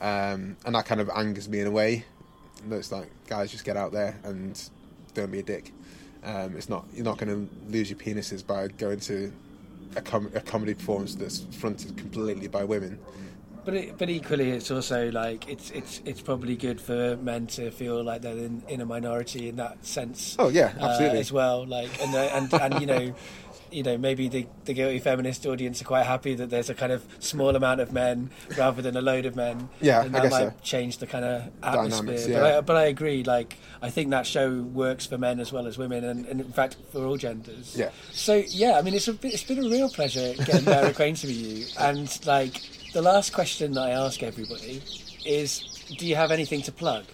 [SPEAKER 1] um, and that kind of angers me in a way. It's like guys, just get out there and don't be a dick. Um, it's not you're not going to lose your penises by going to a, com- a comedy performance that's fronted completely by women.
[SPEAKER 2] But it, but equally, it's also like it's it's it's probably good for men to feel like they're in, in a minority in that sense.
[SPEAKER 1] Oh yeah,
[SPEAKER 2] uh,
[SPEAKER 1] absolutely.
[SPEAKER 2] as well. Like and uh, and and you know, <laughs> you know maybe the the guilty feminist audience are quite happy that there's a kind of small amount of men rather than a load of men.
[SPEAKER 1] Yeah,
[SPEAKER 2] and
[SPEAKER 1] I
[SPEAKER 2] that
[SPEAKER 1] guess
[SPEAKER 2] might
[SPEAKER 1] so.
[SPEAKER 2] change the kind of atmosphere.
[SPEAKER 1] Dynamics,
[SPEAKER 2] But. I, but I agree. Like I think that show works for men as well as women, and, and in fact for all genders.
[SPEAKER 1] Yeah.
[SPEAKER 2] So yeah, I mean it's a it's been a real pleasure getting <laughs> better acquainted with you. And like the last question that I ask everybody is, do you have anything to plug?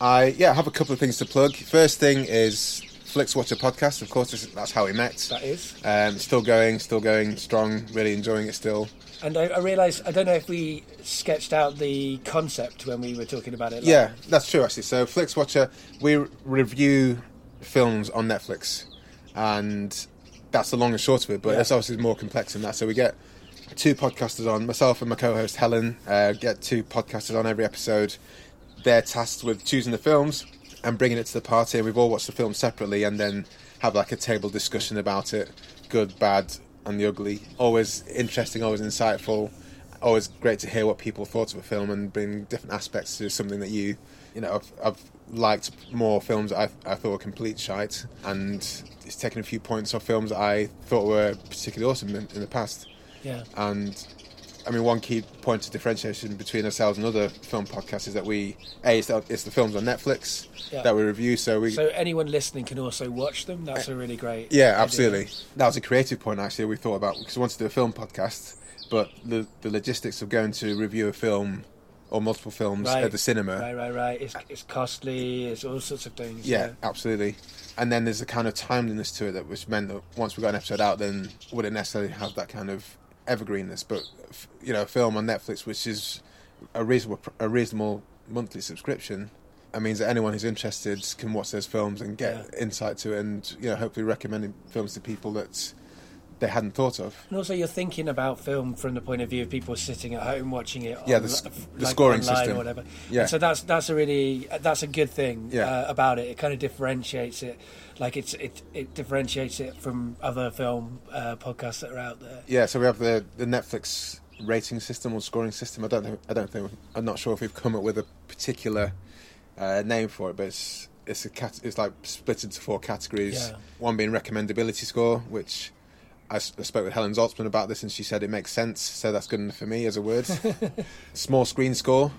[SPEAKER 1] I yeah, I have a couple of things to plug. First thing is Flix Watcher podcast. Of course, that's how we met.
[SPEAKER 2] That is.
[SPEAKER 1] Um, still going, still going strong. Really enjoying it still.
[SPEAKER 2] And I, I realise I don't know if we sketched out the concept when we were talking about it.
[SPEAKER 1] Yeah, that's true actually. So Flix Watcher, we re- review films on Netflix, and that's the long and short of it. But
[SPEAKER 2] Yeah.
[SPEAKER 1] it's obviously more complex than that. So we get two podcasters on, myself and my co-host Helen. Uh, get two podcasters on every episode. They're tasked with choosing the films and bringing it to the party. We've all watched the film separately, and then have like a table discussion about it, good, bad, and the ugly. Always interesting, always insightful always great to hear what people thought of a film and bring different aspects to something that you, you know, I've, I've liked more films I, I thought were complete shite, and it's taken a few points off films I thought were particularly awesome in, in the past.
[SPEAKER 2] Yeah.
[SPEAKER 1] And I mean, one key point of differentiation between ourselves and other film podcasts is that we, a, it's the, it's the films on Netflix
[SPEAKER 2] Yeah.
[SPEAKER 1] that we review, so we.
[SPEAKER 2] So anyone listening can also watch them. That's a really great.
[SPEAKER 1] Yeah,
[SPEAKER 2] idea.
[SPEAKER 1] absolutely. That was a creative point actually we thought about because we wanted to do a film podcast, but the the logistics of going to review a film or multiple films
[SPEAKER 2] Right.
[SPEAKER 1] at the cinema.
[SPEAKER 2] Right, right, right. It's, it's costly. It's all sorts of things.
[SPEAKER 1] Yeah, absolutely. And then there's a kind of timeliness to it that which meant that once we got an episode out, then wouldn't necessarily have that kind of evergreenness. But f- you know, a film on Netflix, which is a reasonable a reasonable monthly subscription, that means that anyone who's interested can watch those films and get
[SPEAKER 2] Yeah.
[SPEAKER 1] insight to it, and you know, hopefully recommending films to people that they hadn't thought of.
[SPEAKER 2] And also, you're thinking about film from the point of view of people sitting at home watching it.
[SPEAKER 1] Yeah,
[SPEAKER 2] on,
[SPEAKER 1] the
[SPEAKER 2] like,
[SPEAKER 1] the scoring system.
[SPEAKER 2] or whatever.
[SPEAKER 1] Yeah.
[SPEAKER 2] And so that's that's a really that's a good thing
[SPEAKER 1] Yeah.
[SPEAKER 2] uh, about it. It kind of differentiates it. Like it's it it differentiates it from other film uh, podcasts that are out there.
[SPEAKER 1] Yeah, so we have the, the Netflix rating system or scoring system. I don't think I don't think I'm not sure if we've come up with a particular uh, name for it, but it's it's a cat, it's like split into four categories.
[SPEAKER 2] Yeah.
[SPEAKER 1] One being recommendability score, which I, spoke with Helen Zaltzman about this, and she said it makes sense. So that's good enough for me as a word. <laughs> Small screen score,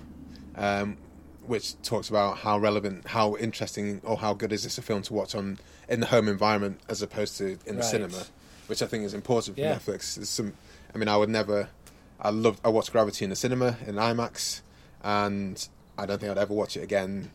[SPEAKER 1] um, which talks about how relevant, how interesting, or how good is this a film to watch on in the home environment as opposed to in the
[SPEAKER 2] Right.
[SPEAKER 1] cinema, which I think is important for
[SPEAKER 2] Yeah.
[SPEAKER 1] Netflix. There's some, I mean, I would never. I loved. I watched Gravity in the cinema in IMAX, and I don't think I'd ever watch it again.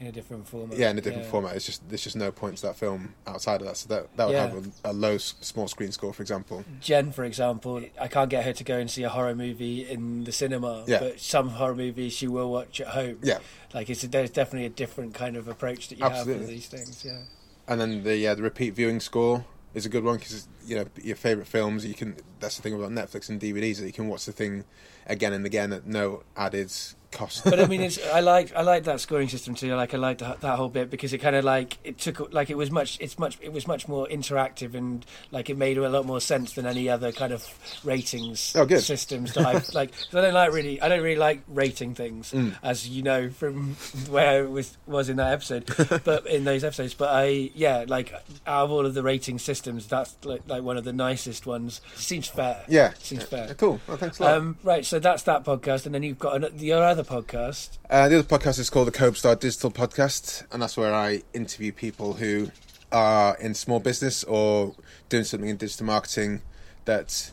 [SPEAKER 2] In a different format.
[SPEAKER 1] Yeah, in a different
[SPEAKER 2] Yeah.
[SPEAKER 1] format. It's just there's just no point to that film outside of that. So that that would
[SPEAKER 2] Yeah.
[SPEAKER 1] have a, a low small screen score, for example.
[SPEAKER 2] Jen, for example, I can't get her to go and see a horror movie in the cinema,
[SPEAKER 1] Yeah.
[SPEAKER 2] but some horror movies she will watch at home.
[SPEAKER 1] Yeah.
[SPEAKER 2] Like it's there's definitely a different kind of approach that you have
[SPEAKER 1] Absolutely.
[SPEAKER 2] with these things. Yeah.
[SPEAKER 1] And then the yeah, the repeat viewing score is a good one because you know your favorite films. You can that's the thing about Netflix and DVDs that you can watch the thing again and again at no added cost.
[SPEAKER 4] but I mean, it's I like I like that scoring system too. Like I like that, that whole bit because it kind of like it took like it was much it's much it was much more interactive and like it made a lot more sense than any other kind of ratings
[SPEAKER 1] Oh, good.
[SPEAKER 4] systems that I've like. <laughs> I don't like really I don't really like rating things
[SPEAKER 1] Mm.
[SPEAKER 4] as you know from <laughs> where I was was in that episode, <laughs> but in those episodes. But I yeah like out of all of the rating systems, that's like like one of the nicest ones. Seems fair.
[SPEAKER 1] yeah,
[SPEAKER 4] Seems fair.
[SPEAKER 1] Cool. Well, thanks a lot.
[SPEAKER 4] Um, right, so that's that podcast, and then you've got an, your other podcast.
[SPEAKER 1] Uh, the other podcast is called the Cobestar Digital Podcast, and that's where I interview people who are in small business or doing something in digital marketing that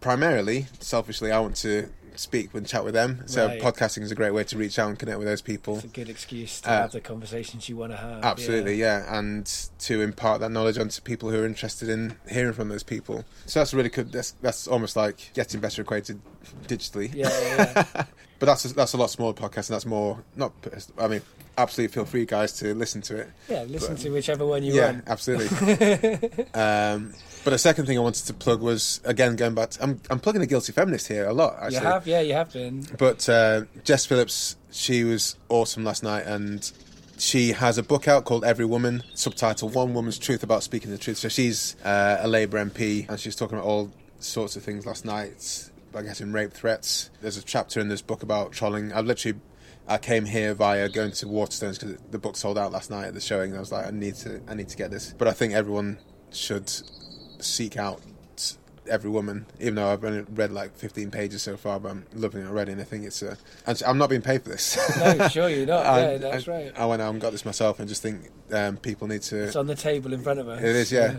[SPEAKER 1] primarily, selfishly, I want to speak and chat with them. So
[SPEAKER 4] Right.
[SPEAKER 1] podcasting is a great way to reach out and connect with those people.
[SPEAKER 4] It's a good excuse to
[SPEAKER 1] Uh,
[SPEAKER 4] have the conversations you want to have.
[SPEAKER 1] Absolutely, yeah. and to impart that knowledge onto people who are interested in hearing from those people. So that's really good. That's that's almost like getting better acquainted digitally.
[SPEAKER 4] Yeah, yeah, yeah. <laughs>
[SPEAKER 1] But that's a, that's a lot smaller podcast, and that's more not. I mean, absolutely feel free, guys, to listen to it.
[SPEAKER 4] yeah, listen to whichever one you
[SPEAKER 1] yeah,
[SPEAKER 4] want.
[SPEAKER 1] Yeah, absolutely. <laughs> um, but a second thing I wanted to plug was again going back. To, I'm I'm plugging the guilty feminist here a lot. Actually,
[SPEAKER 4] You have, yeah, you have been.
[SPEAKER 1] but uh, Jess Phillips, she was awesome last night, and she has a book out called Every Woman, subtitled "One Woman's Truth About Speaking the Truth." So she's uh, a Labour MP, and she's talking about all sorts of things last night. I guess in rape threats. There's a chapter in this book about trolling. I've literally. I came here via going to Waterstones because the book sold out last night at the showing. And I was like, I need to, I need to get this. But I think everyone should seek out every woman, even though I've only read like 15 pages so far, but I'm loving it already, and I think it's a. and I'm not being paid for this. <laughs>
[SPEAKER 4] No, sure you're not.
[SPEAKER 1] I, <laughs>
[SPEAKER 4] yeah, that's
[SPEAKER 1] I,
[SPEAKER 4] right.
[SPEAKER 1] I went out and got this myself, and just think um, people need to.
[SPEAKER 4] It's on the table in front of us.
[SPEAKER 1] It is, yeah.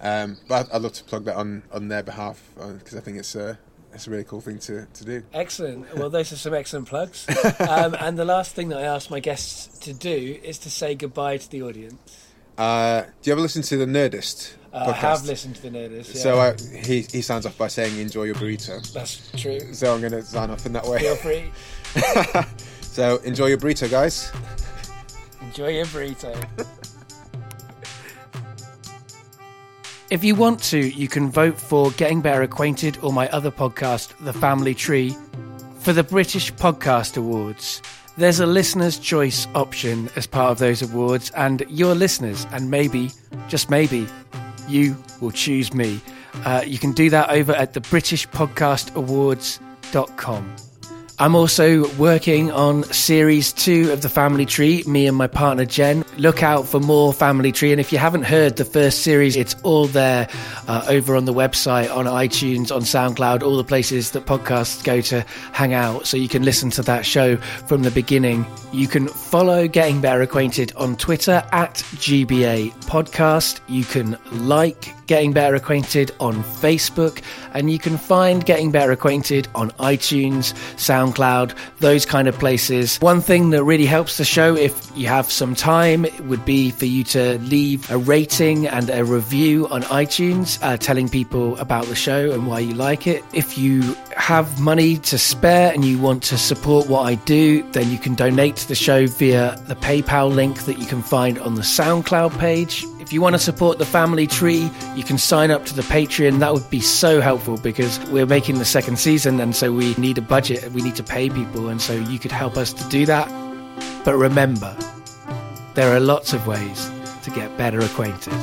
[SPEAKER 1] Um, but I'd, I'd love to plug that on on their behalf because I think it's a it's a really cool thing to to do.
[SPEAKER 4] Excellent. <laughs> Well, those are some excellent plugs. um, and the last thing that I ask my guests to do is to say goodbye to the audience.
[SPEAKER 1] Uh, do you ever listen to the Nerdist?
[SPEAKER 4] Uh, I have listened to the Nerdist. Yeah.
[SPEAKER 1] So uh, he he signs off by saying, "Enjoy your burrito."
[SPEAKER 4] that's true.
[SPEAKER 1] So I'm going to sign off in that way.
[SPEAKER 4] Feel free. <laughs>
[SPEAKER 1] so enjoy your burrito, guys.
[SPEAKER 4] Enjoy your burrito. <laughs>
[SPEAKER 2] If you want to, you can vote for Getting Better Acquainted or my other podcast, The Family Tree, for the British Podcast Awards. There's a listener's choice option as part of those awards, and your listeners, and maybe, just maybe, you will choose me. Uh, you can do that over at the BritishPodcastAwards.com. I'm also working on series two of the Family Tree, me and my partner Jen. Look out for more Family Tree. And if you haven't heard the first series, it's all there uh, over on the website, on iTunes, on SoundCloud, all the places that podcasts go to hang out. So you can listen to that show from the beginning. You can follow Getting Better Acquainted on Twitter at GBA Podcast. You can like Getting Better Acquainted on Facebook, and you can find Getting Better Acquainted on iTunes, SoundCloud, those kind of places. One thing that really helps the show, if you have some time, would be for you to leave a rating and a review on iTunes, uh, telling people about the show and why you like it. If you have money to spare and you want to support what I do, then you can donate to the show via the PayPal link that you can find on the SoundCloud page. If you want to support the family tree, you can sign up to the Patreon. That would be so helpful because we're making the second season and so we need a budget. We need to pay people. And so you could help us to do that. But remember, there are lots of ways to get better acquainted.